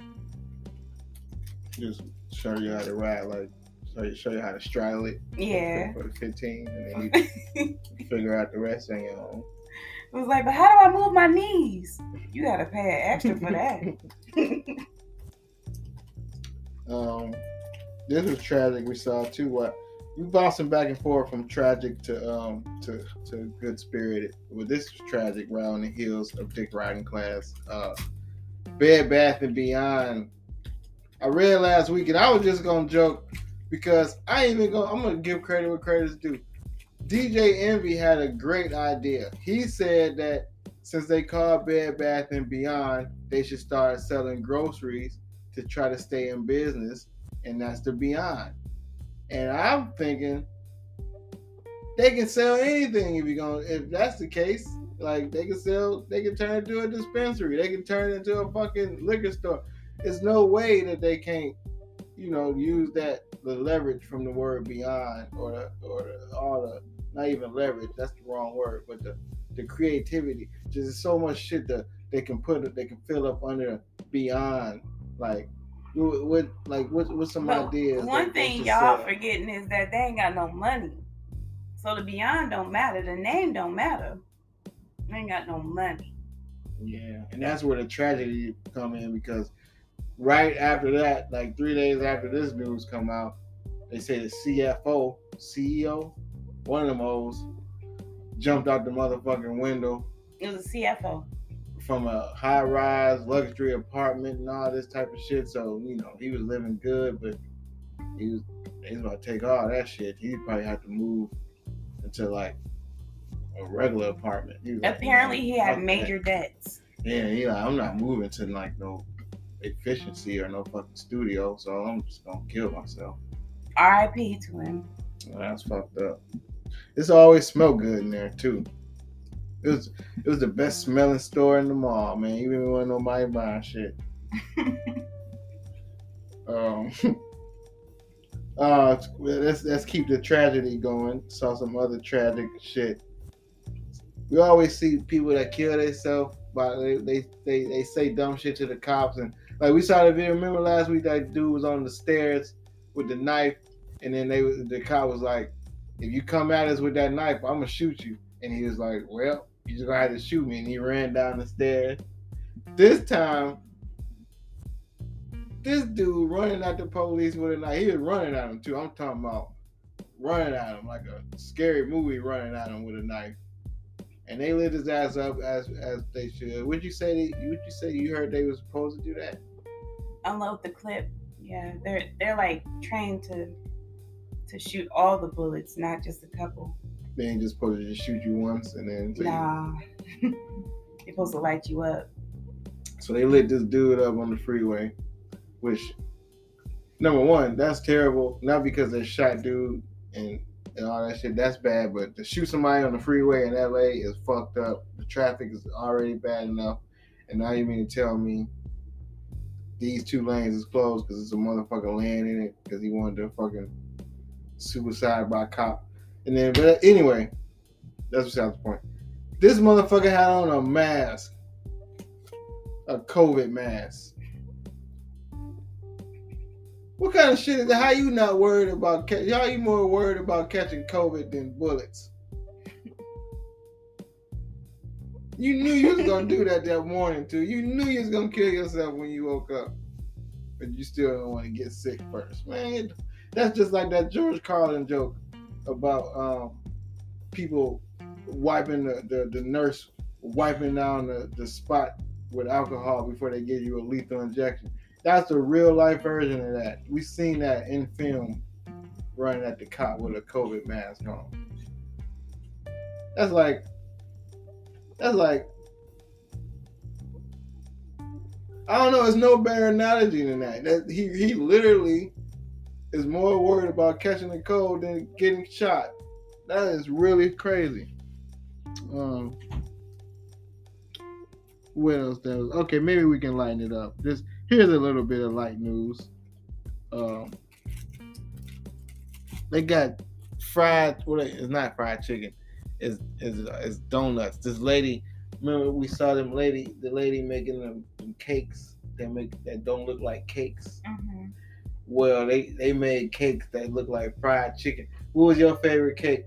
Just show you how to ride, like show you, show you how to straddle it. Yeah. For the fifteen, and then you figure out the rest on your own. It was like, but how do I move my knees? You gotta pay an extra for that. Um, this was tragic. We saw too. What we bouncing back and forth from tragic to um to to good spirited. Well, this was tragic. Right on the heels of Dick Riding class. Uh, Bed Bath and Beyond. I read last week, and I was just gonna joke because I ain't even gonna. I'm gonna give credit where credit's due. DJ Envy had a great idea. He said that since they call Bed Bath and Beyond, they should start selling groceries to try to stay in business, and that's the Beyond. And I'm thinking they can sell anything if you're gonna. If that's the case, like they can sell, they can turn into a dispensary. They can turn into a fucking liquor store. There's no way that they can't, you know, use that the leverage from the word beyond or the, or the, all the not even leverage. That's the wrong word, but the the creativity. Just so much shit that they can put, they can fill up under beyond. Like what, like what what's some But ideas? one that- thing y'all forgetting is that they ain't got no money. So the beyond don't matter. The name don't matter. They ain't got no money. Yeah, and that's where the tragedy come in because right after that, like three days after this news come out, they say the CFO, CEO, one of them O's, jumped out the motherfucking window It was a CFO. from a high rise luxury apartment and all this type of shit. So, you know, he was living good, but he was he was about to take all that shit. He probably had to move into like a regular apartment. He was like, Apparently, he had major debts. Yeah, he like, I'm not moving to like no efficiency or no fucking studio, so I'm just gonna kill myself. R.I.P. to him. Well, that's fucked up. It's always smell good in there too. It was it was the best smelling store in the mall, man. Even when nobody buying shit. um, uh, let's let's keep the tragedy going. Saw some other tragic shit. We always see people that kill themselves, but they, they they they say dumb shit to the cops, and like we saw the video. Remember last week that dude was on the stairs with the knife, and then they the cop was like, "If you come at us with that knife, I'm gonna shoot you." And he was like, "Well, you just gonna have to shoot me." And he ran down the stairs. This time, this dude running at the police with a knife. He was running at him too. I'm talking about running at him like a scary movie, running at him with a knife. And they lit his ass up as as they should. Would you say? They, would you say you heard they were supposed to do that? Unload the clip. Yeah, they're they're like trained to to shoot all the bullets, not just a couple. They ain't just supposed to just shoot you once and then. Nah, they're supposed to light you up. So they lit this dude up on the freeway, which number one, that's terrible. Not because they shot dude and, and all that shit, that's bad. But to shoot somebody on the freeway in LA is fucked up. The traffic is already bad enough, and now you mean to tell me these two lanes is closed because it's a motherfucker laying in it because he wanted to fucking suicide by cop. And then, but anyway, that's besides the point. This motherfucker had on a mask a COVID mask. What kind of shit is that? How you not worried about? ca- How you more worried about catching COVID than bullets? You knew you was gonna do that that morning too. You knew you was gonna kill yourself when you woke up, but you still don't want to get sick first, man. That's just like that George Carlin joke about um, people wiping the, the, the nurse wiping down the, the spot with alcohol before they give you a lethal injection. That's the real life version of that. We've seen that in film running at the cop with a COVID mask on. That's like that's like I don't know, it's no better analogy than that. That he he literally is more worried about catching a cold than getting shot. That is really crazy. Um what else was okay maybe we can lighten it up this here's a little bit of light news um they got fried well it's not fried chicken it's, it's, it's donuts this lady remember we saw them lady the lady making them, them cakes that make that don't look like cakes hmm well they they made cakes that look like fried chicken what was your favorite cake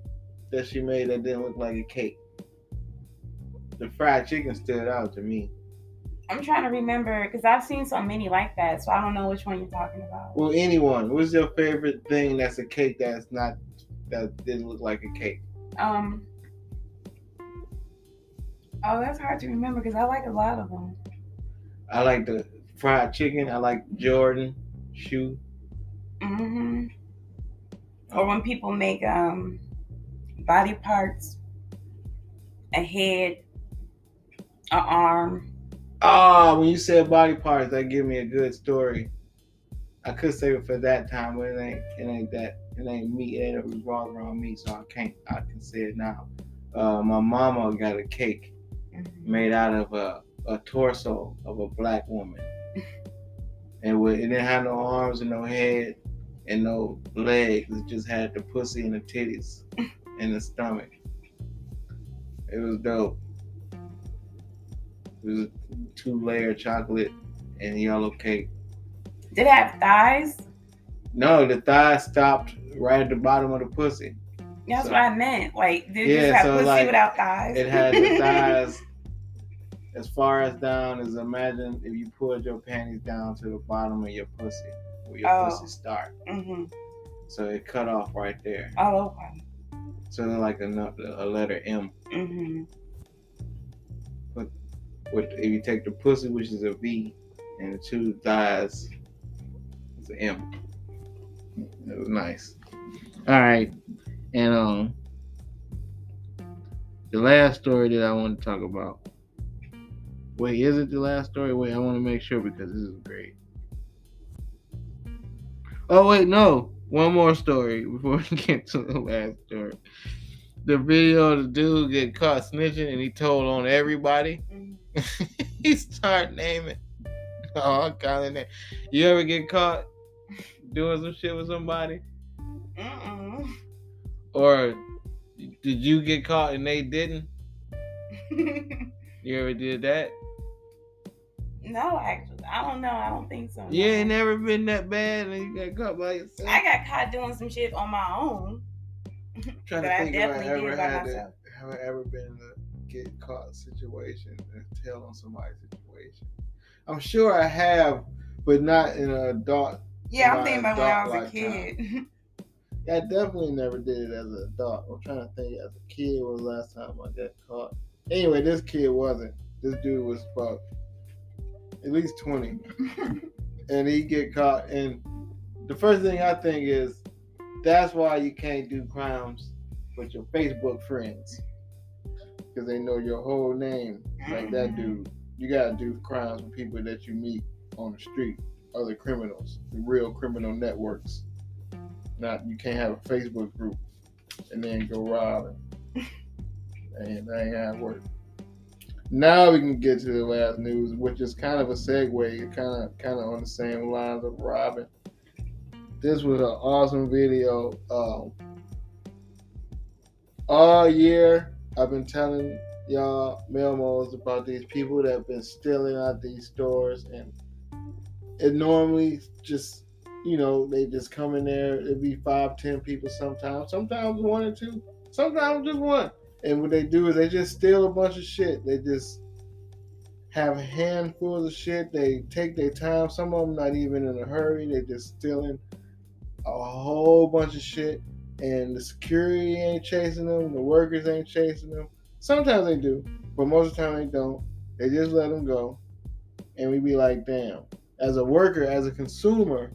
that she made that didn't look like a cake the fried chicken stood out to me I'm trying to remember because I've seen so many like that, so I don't know which one you're talking about. Well, anyone. What's your favorite thing that's a cake that's not that didn't look like a cake? Um. Oh, that's hard to remember because I like a lot of them. I like the fried chicken. I like Jordan shoe. hmm Or when people make um body parts, a head, a arm. Ah, when you said body parts, that give me a good story. I could save it for that time, but it ain't. It ain't that. it ain't me. It ain't revolved around me, so I can't. I can say it now. Uh, my mama got a cake Mhm. made out of a, a torso of a black woman. And with, it didn't have no arms and no head and no legs. It just had the pussy and the titties and the stomach. It was dope. It was two layer chocolate and yellow cake. Did it have thighs? No, the thighs stopped right at the bottom of the pussy. That's So- what I meant. Like, did Yeah, just have so, pussy like, without thighs? It had the thighs as far as down as imagine if you pulled your panties down to the bottom of your pussy, where your Oh. pussy start. hmm So it cut off right there. Oh, okay. So it's like a, a letter M. hmm With if you take the pussy, which is a V, and the two thighs, it's an M. It was nice. All right, and um, the last story that I want to talk about. Wait, is it the last story? Wait, I want to make sure because this is great. Oh wait, no, one more story before we get to the last story. The video of the dude get caught snitching and he told on everybody. he start naming all kind of names. You ever get caught doing some shit with somebody. Or did you get caught and they didn't? You ever did that? no, actually, I don't know. I don't think so. You no. ain't never been that bad and you got caught by yourself. I got caught doing some shit on my own. trying to I if I ever had to, have I ever been in a get caught situation and tell on somebody's situation. I'm sure I have, but not in an adult. Yeah, I'm thinking about when I was a kid. I definitely never did it as an adult. I'm trying to think as a kid was the last time I got caught. Anyway, this kid wasn't. This dude was about at least 20. and he get caught and the first thing I think is that's why you can't do crimes with your Facebook friends. Because they know your whole name. Like that mm-hmm. dude. You gotta do crimes with people that you meet on the street, other criminals, the real criminal networks. Not you can't have a Facebook group and then go rob and, and that ain't how it works. Now we can get to the last news, which is kind of a segue, kind of kind of on the same lines of robbing. This was an awesome video. Um, all year I've been telling y'all Melmos about these people that have been stealing out these stores, and it normally just you know they just come in there. It'd be five, ten people sometimes, sometimes one or two, sometimes just one. And what they do is they just steal a bunch of shit. They just have handfuls of shit. They take their time. Some of them not even in a hurry. They just stealing a whole bunch of shit. And the security ain't chasing them. The workers ain't chasing them. Sometimes they do, but most of the time they don't. They just let them go. And we be like, damn. As a worker, as a consumer,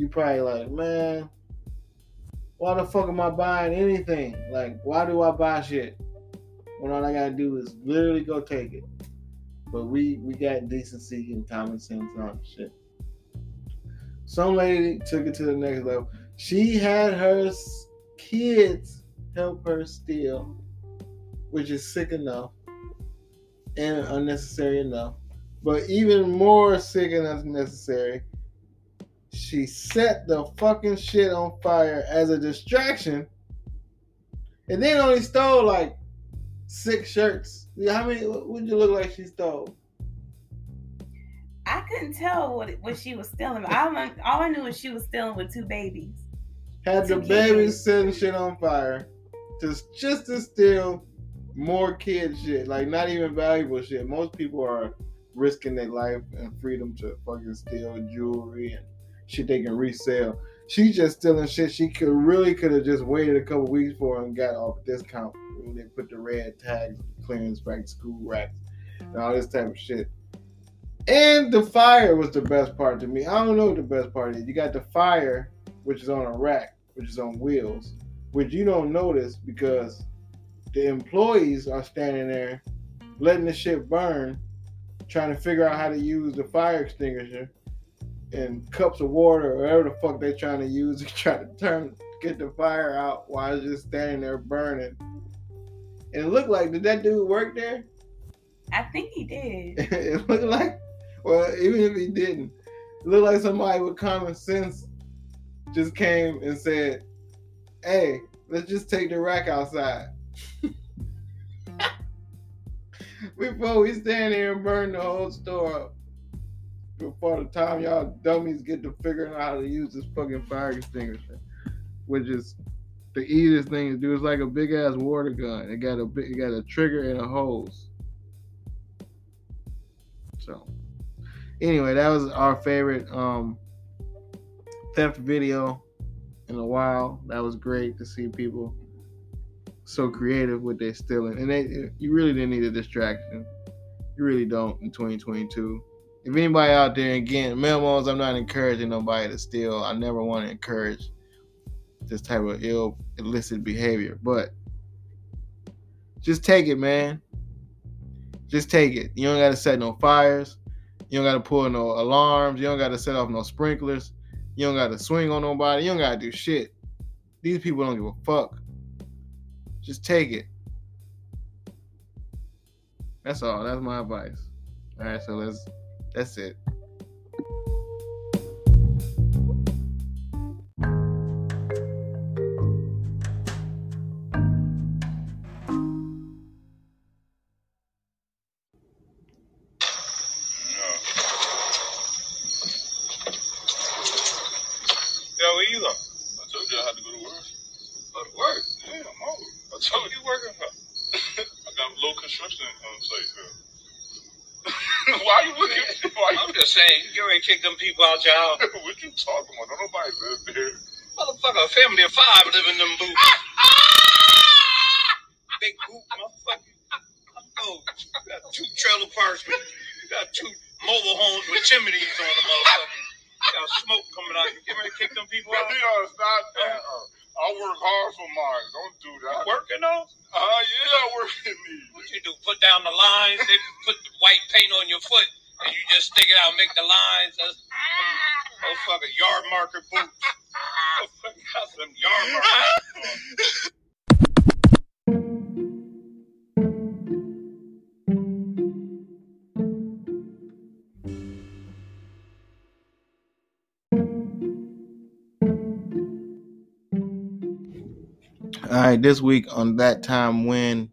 you probably like, man, why the fuck am I buying anything? Like, why do I buy shit when all I gotta do is literally go take it? But we we got decency and common sense that shit. Some lady took it to the next level. She had her kids help her steal, which is sick enough and unnecessary enough. But even more sick and unnecessary, she set the fucking shit on fire as a distraction and then only stole like six shirts. How many would you look like she stole? I couldn't tell what what she was stealing. All I, all I knew was she was stealing with two babies. Had the babies setting shit on fire just just to steal more kid shit. Like not even valuable shit. Most people are risking their life and freedom to fucking steal jewelry and shit they can resell. She's just stealing shit she could really could have just waited a couple weeks for and got off discount when they put the red tags, clearance back school racks, and all this type of shit. And the fire was the best part to me. I don't know what the best part is. You got the fire, which is on a rack, which is on wheels, which you don't notice because the employees are standing there letting the shit burn, trying to figure out how to use the fire extinguisher. And cups of water or whatever the fuck they're trying to use to try to turn get the fire out while it's just standing there burning. And it looked like did that dude work there? I think he did. it looked like well, even if he didn't, it looked like somebody with common sense just came and said, Hey, let's just take the rack outside. Before we stand here and burn the whole store up. Before the time y'all dummies get to figuring out how to use this fucking fire extinguisher. Which is the easiest thing to do. It's like a big ass water gun. It got a big, it got a trigger and a hose. So anyway, that was our favorite um theft video in a while. That was great to see people so creative with their stealing, and they you really didn't need a distraction. You really don't in 2022. If anybody out there, again, Melmos, I'm not encouraging nobody to steal. I never want to encourage this type of ill, illicit behavior, but just take it, man. Just take it. You don't got to set no fires. You don't got to pull no alarms. You don't got to set off no sprinklers. You don't got to swing on nobody. You don't got to do shit. These people don't give a fuck. Just take it. That's all. That's my advice. All right, so let's. That's it. Saying, you already kicked them people out your house. what you talking about? Don't nobody live there. Motherfucker, a family of five live in them boots. Big boot, motherfucker. Oh, you got two trailer parks. with- You got two mobile homes with chimneys on them, motherfucker. You got smoke coming out. You get ready to kick them people out? Stop that. Uh, I work hard for mine. Don't do that. Working on? Uh, yeah, I work in these. What you do? Put down the lines. They put the white paint on your foot, you just stick it out, make the lines. Oh fuck a yard marker boots. Oh fuck, got some yard markers. All right, this week on that time when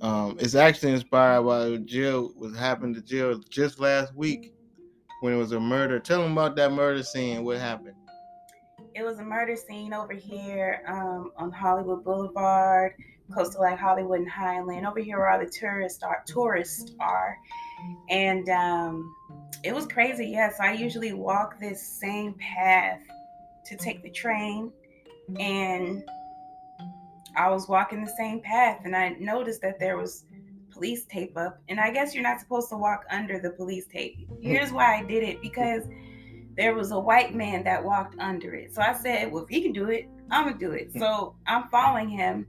um, it's actually inspired by what Jil was happened to Jil just last week when it was a murder. Tell them about that murder scene. What happened? It was a murder scene over here um, on Hollywood Boulevard, close to like Hollywood and Highland. Over here where all the tourists are, tourists are, and um, it was crazy. Yes, I usually walk this same path to take the train, and I was walking the same path, and I noticed that there was police tape up, and I guess you're not supposed to walk under the police tape. Here's why I did it because there was a white man that walked under it. So I said, well, if he can do it, I'm gonna do it. So I'm following him.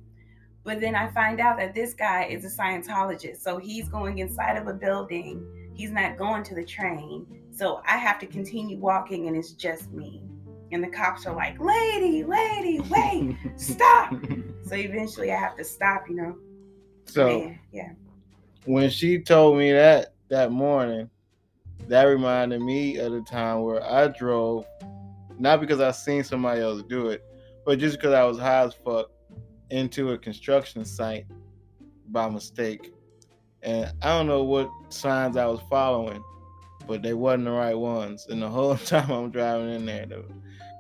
But then I find out that this guy is a Scientologist. So he's going inside of a building. He's not going to the train. So I have to continue walking and it's just me. And the cops are like, lady, lady, wait, stop. so eventually I have to stop, you know. So Yeah, yeah. when she told me that that morning, that reminded me of the time where I drove, not because I seen somebody else do it, but just because I was high as fuck into a construction site by mistake. And I don't know what signs I was following, but they wasn't the right ones. And the whole time I'm driving in there, the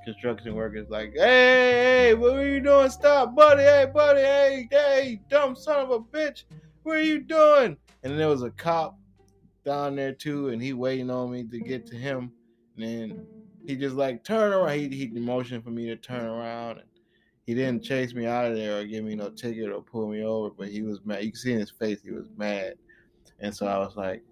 construction workers like, hey, hey, what are you doing? Stop, buddy, hey, buddy, hey, hey, dumb son of a bitch, what are you doing? And then there was a cop down there too, and he waiting on me to get to him. And he just like turn around. He he motioned for me to turn around, and he didn't chase me out of there or give me no ticket or pull me over. But he was mad. You can see in his face he was mad. And so I was like,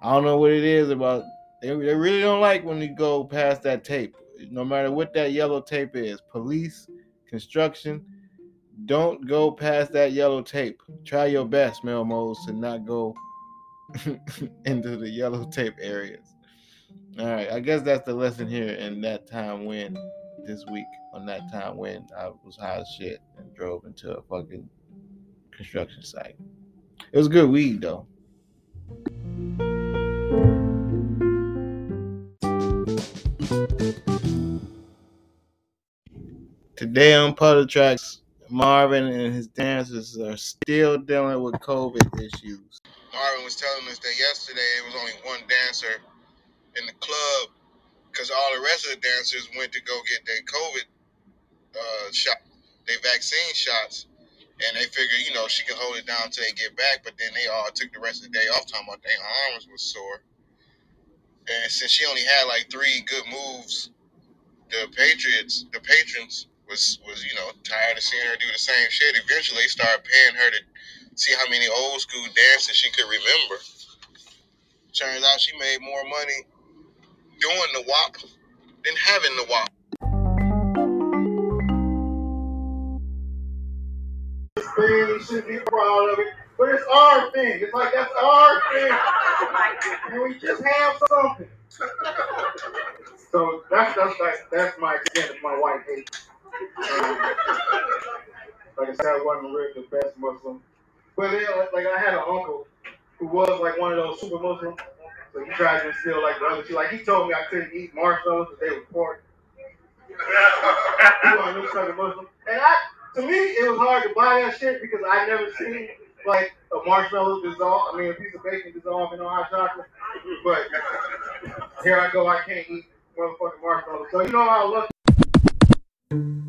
I don't know what it is about. They, they really don't like when you go past that tape, no matter what that yellow tape is. Police, construction, don't go past that yellow tape. Try your best, Melmos, to not go into the yellow tape areas. All right, I guess that's the lesson here. In that time when this week, on that time when I was high as shit and drove into a fucking construction site. It was good weed though. Today on Puddle Tracks, Marvin and his dancers are still dealing with COVID issues. Marvin was telling us that yesterday it was only one dancer in the club because all the rest of the dancers went to go get their COVID uh, shot, their vaccine shots, and they figured, you know, she could hold it down till they get back. But then they all took the rest of the day off, talking about their arms was sore. And since she only had like three good moves, the Patriots, the patrons was was you know tired of seeing her do the same shit. Eventually, started paying her to see how many old school dances she could remember. Turns out she made more money doing the WAP than having the WAP. thing. We should be proud of it. But it's our thing. It's like that's our thing. And we just have something. So that's that's that's, that's my of my white hate. Like I said, I wasn't really the best Muslim. But then, like, I had an uncle who was like one of those super Muslims. So he tried to instill like the other shit. Like he told me I couldn't eat marshmallows because they were pork. He was a new Muslim. And I to me, it was hard to buy that shit because I never seen like a marshmallow dissolve. I mean, a piece of bacon dissolve in hot chocolate. But here I go, I can't eat motherfucking marshmallows. So you know how lucky.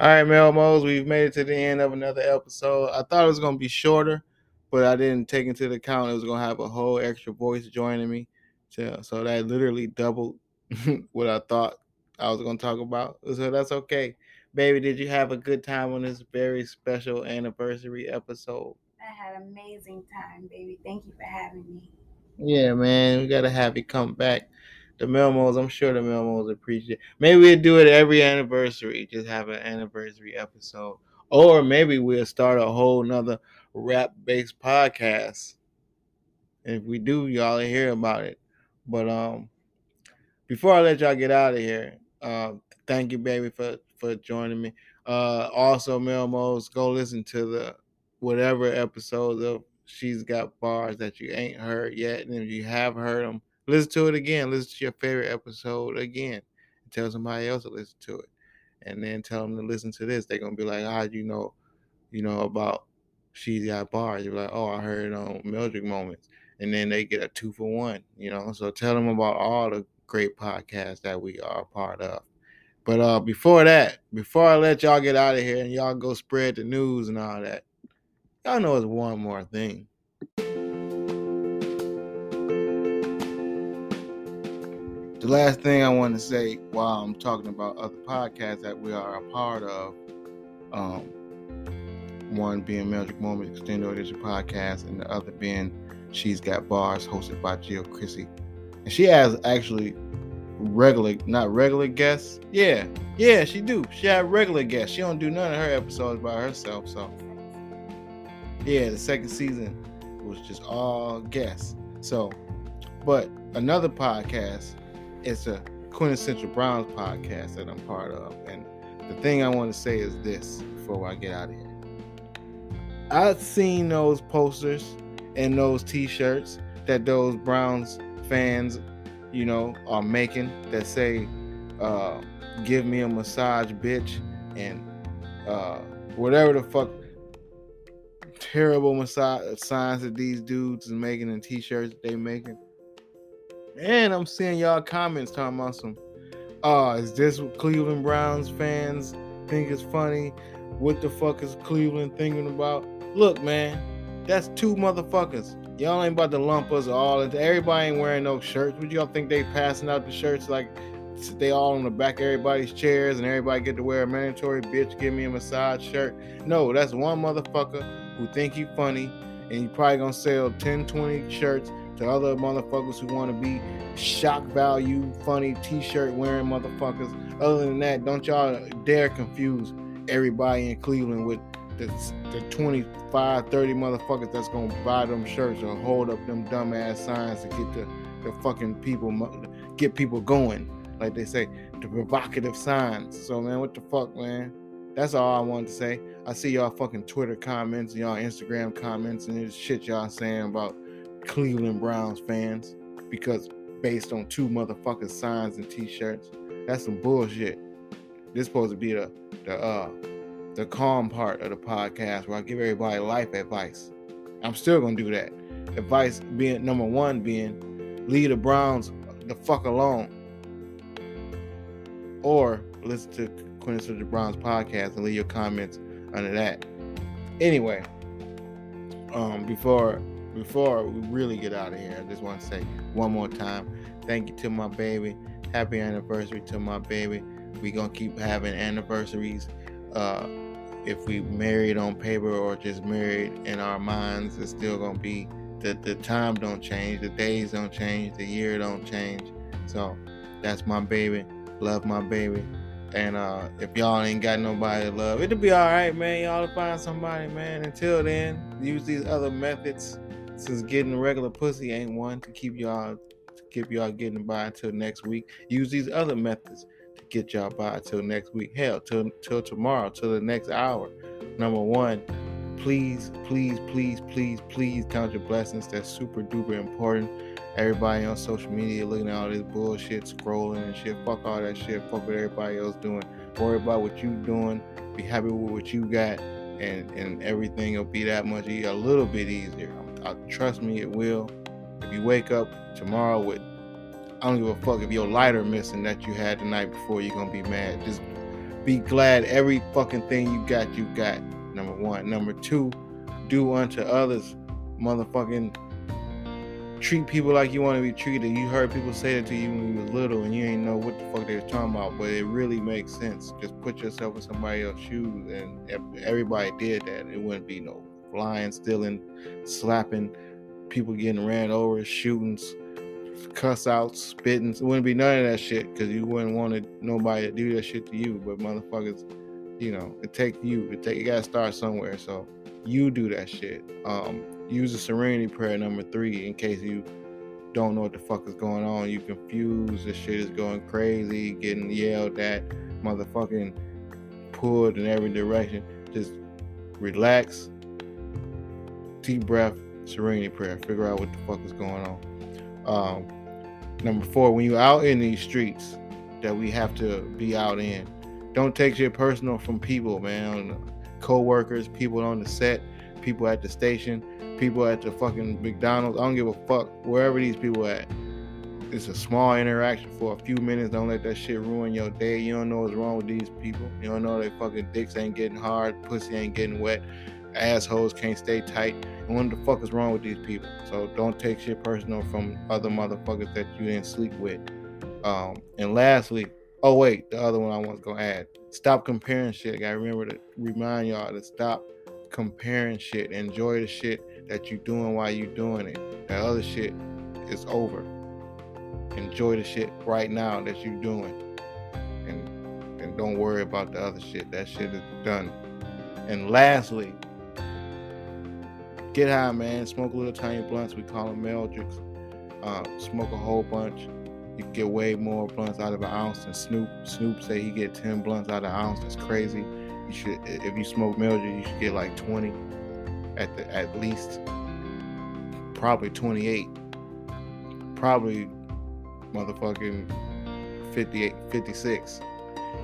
All right, Melmos, we've made it to the end of another episode. I thought it was gonna be shorter, but I didn't take into account it was gonna have a whole extra voice joining me. So, so that literally doubled what I thought I was gonna talk about. So that's okay. Baby, did you have a good time on this very special anniversary episode? I had an amazing time, baby. Thank you for having me. Yeah, man, we gotta have you come back. The Melmos, I'm sure the Melmos appreciate. Maybe we'll do it every anniversary. Just have an anniversary episode, or maybe we'll start a whole nother rap-based podcast. If we do, y'all hear about it. But um, before I let y'all get out of here, uh, thank you, baby, for for joining me. Uh, also, Melmos, go listen to the whatever episodes of She's Got Bars that you ain't heard yet, and if you have heard them, listen to it again. Listen to your favorite episode again. Tell somebody else to listen to it, and then tell them to listen to this. They're gonna be like, "How you know, you know about She's Got Bars?" You're like, "Oh, I heard on Mildred Moments." and then they get a two for one, you know. So tell them about all the great podcasts that we are part of. But uh before that, before I let y'all get out of here and y'all go spread the news and all that, y'all know it's one more thing. Last thing I want to say while I'm talking about other podcasts that we are a part of, um, one being Magic Moments Extended Edition podcast, and the other being She's Got Bars, hosted by Jil Chrissie. And she has actually regular, not regular guests. Yeah, yeah, she do. She had regular guests. She don't do none of her episodes by herself. So, yeah, the second season was just all guests. So, but another podcast is a quintessential Browns podcast that I'm part of. And the thing I want to say is this before I get out of here. I've seen those posters and those t-shirts that those Browns fans, you know, are making that say, uh, give me a massage, bitch, and uh, whatever the fuck terrible massage signs that these dudes is making and t-shirts they making. And I'm seeing y'all comments talking about some, uh, is this what Cleveland Browns fans think is funny? What the fuck is Cleveland thinking about? Look, man, that's two motherfuckers. Y'all ain't about to lump us all everybody ain't wearing no shirts. Would y'all think they passing out the shirts like they all on the back of everybody's chairs and everybody get to wear a mandatory bitch give me a massage shirt? No, that's one motherfucker who think he funny and you probably gonna sell 10, 20 shirts to other motherfuckers who want to be shock value, funny t-shirt wearing motherfuckers. Other than that, don't y'all dare confuse everybody in Cleveland with the, the 25, 30 motherfuckers that's gonna buy them shirts or hold up them dumbass signs to get the, the fucking people, get people going. Like they say, the provocative signs. So, man, what the fuck, man? That's all I wanted to say. I see y'all fucking Twitter comments, y'all Instagram comments, and this shit y'all saying about Cleveland Browns fans because based on two motherfucking signs and t-shirts. That's some bullshit. This supposed to be the the uh the calm part of the podcast where I give everybody life advice. I'm still gonna do that. Advice being number one being leave the Browns the fuck alone. Or listen to Quintessential the Browns podcast and leave your comments under that. Anyway, um, before before we really get out of here, I just want to say one more time, thank you to my baby. Happy anniversary to my baby. We gonna keep having anniversaries. Uh, if we married on paper or just married in our minds, it's still gonna be the the time don't change, the days don't change, the year don't change. So that's my baby. Love my baby. And uh, if y'all ain't got nobody to love, it'll be all right, man. Y'all find somebody, man. Until then, use these other methods. Since getting regular pussy ain't one to keep y'all to keep y'all getting by until next week. Use these other methods to get y'all by until next week. Hell, till till tomorrow, till the next hour. Number one, please, please, please, please, please count your blessings. That's super duper important. Everybody on social media looking at all this bullshit, scrolling and shit. Fuck all that shit. Fuck what everybody else doing. Worry about what you doing. Be happy with what you got, and and everything will be that much a little bit easier. Uh, trust me, it will. If you wake up tomorrow with, I don't give a fuck if your lighter missing that you had the night before, you're gonna be mad. Just be glad every fucking thing you got, you got. Number one. Number two, do unto others, motherfucking treat people like you want to be treated. You heard people say that to you when you was little and you ain't know what the fuck they was talking about, but it really makes sense. Just put yourself in somebody else's shoes, and if everybody did that, it wouldn't be no flying, stealing, slapping, people getting ran over, shootings, cuss outs, spitting. It wouldn't be none of that shit because you wouldn't want to, nobody to do that shit to you. But motherfuckers, you know, it takes you. It take you gotta start somewhere. So you do that shit. Um, use the serenity prayer number three in case you don't know what the fuck is going on. You confused. The shit is going crazy, getting yelled at, motherfucking pulled in every direction. Just relax, deep breath, serenity prayer. Figure out what the fuck is going on. Um, number four, when you're out in these streets that we have to be out in, don't take shit personal from people, man. Co-workers, people on the set, people at the station, people at the fucking McDonald's. I don't give a fuck wherever these people at. It's a small interaction for a few minutes. Don't let that shit ruin your day. You don't know what's wrong with these people. You don't know they fucking dicks ain't getting hard, pussy ain't getting wet, assholes can't stay tight. And what the fuck is wrong with these people? So don't take shit personal from other motherfuckers that you didn't sleep with. Um, and lastly, oh wait, the other one I was gonna add. Stop comparing shit. I remember to remind y'all to stop comparing shit. Enjoy the shit that you're doing while you're doing it. That other shit is over. Enjoy the shit right now that you're doing. And and don't worry about the other shit. That shit is done. And lastly, get high, man. Smoke little tiny blunts. We call them Meldricks. Uh, smoke a whole bunch. You get way more blunts out of an ounce than Snoop. Snoop say he get 10 blunts out of an ounce. That's crazy. You should, if you smoke Meldrick, you should get like 20 at the at least. Probably 28. Probably motherfucking 58, 56.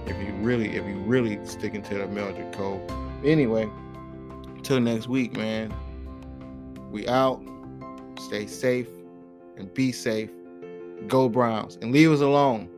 If you really, if you really sticking to the Meldrick code. Anyway, till next week, man. We out. Stay safe and be safe. Go Browns and leave us alone.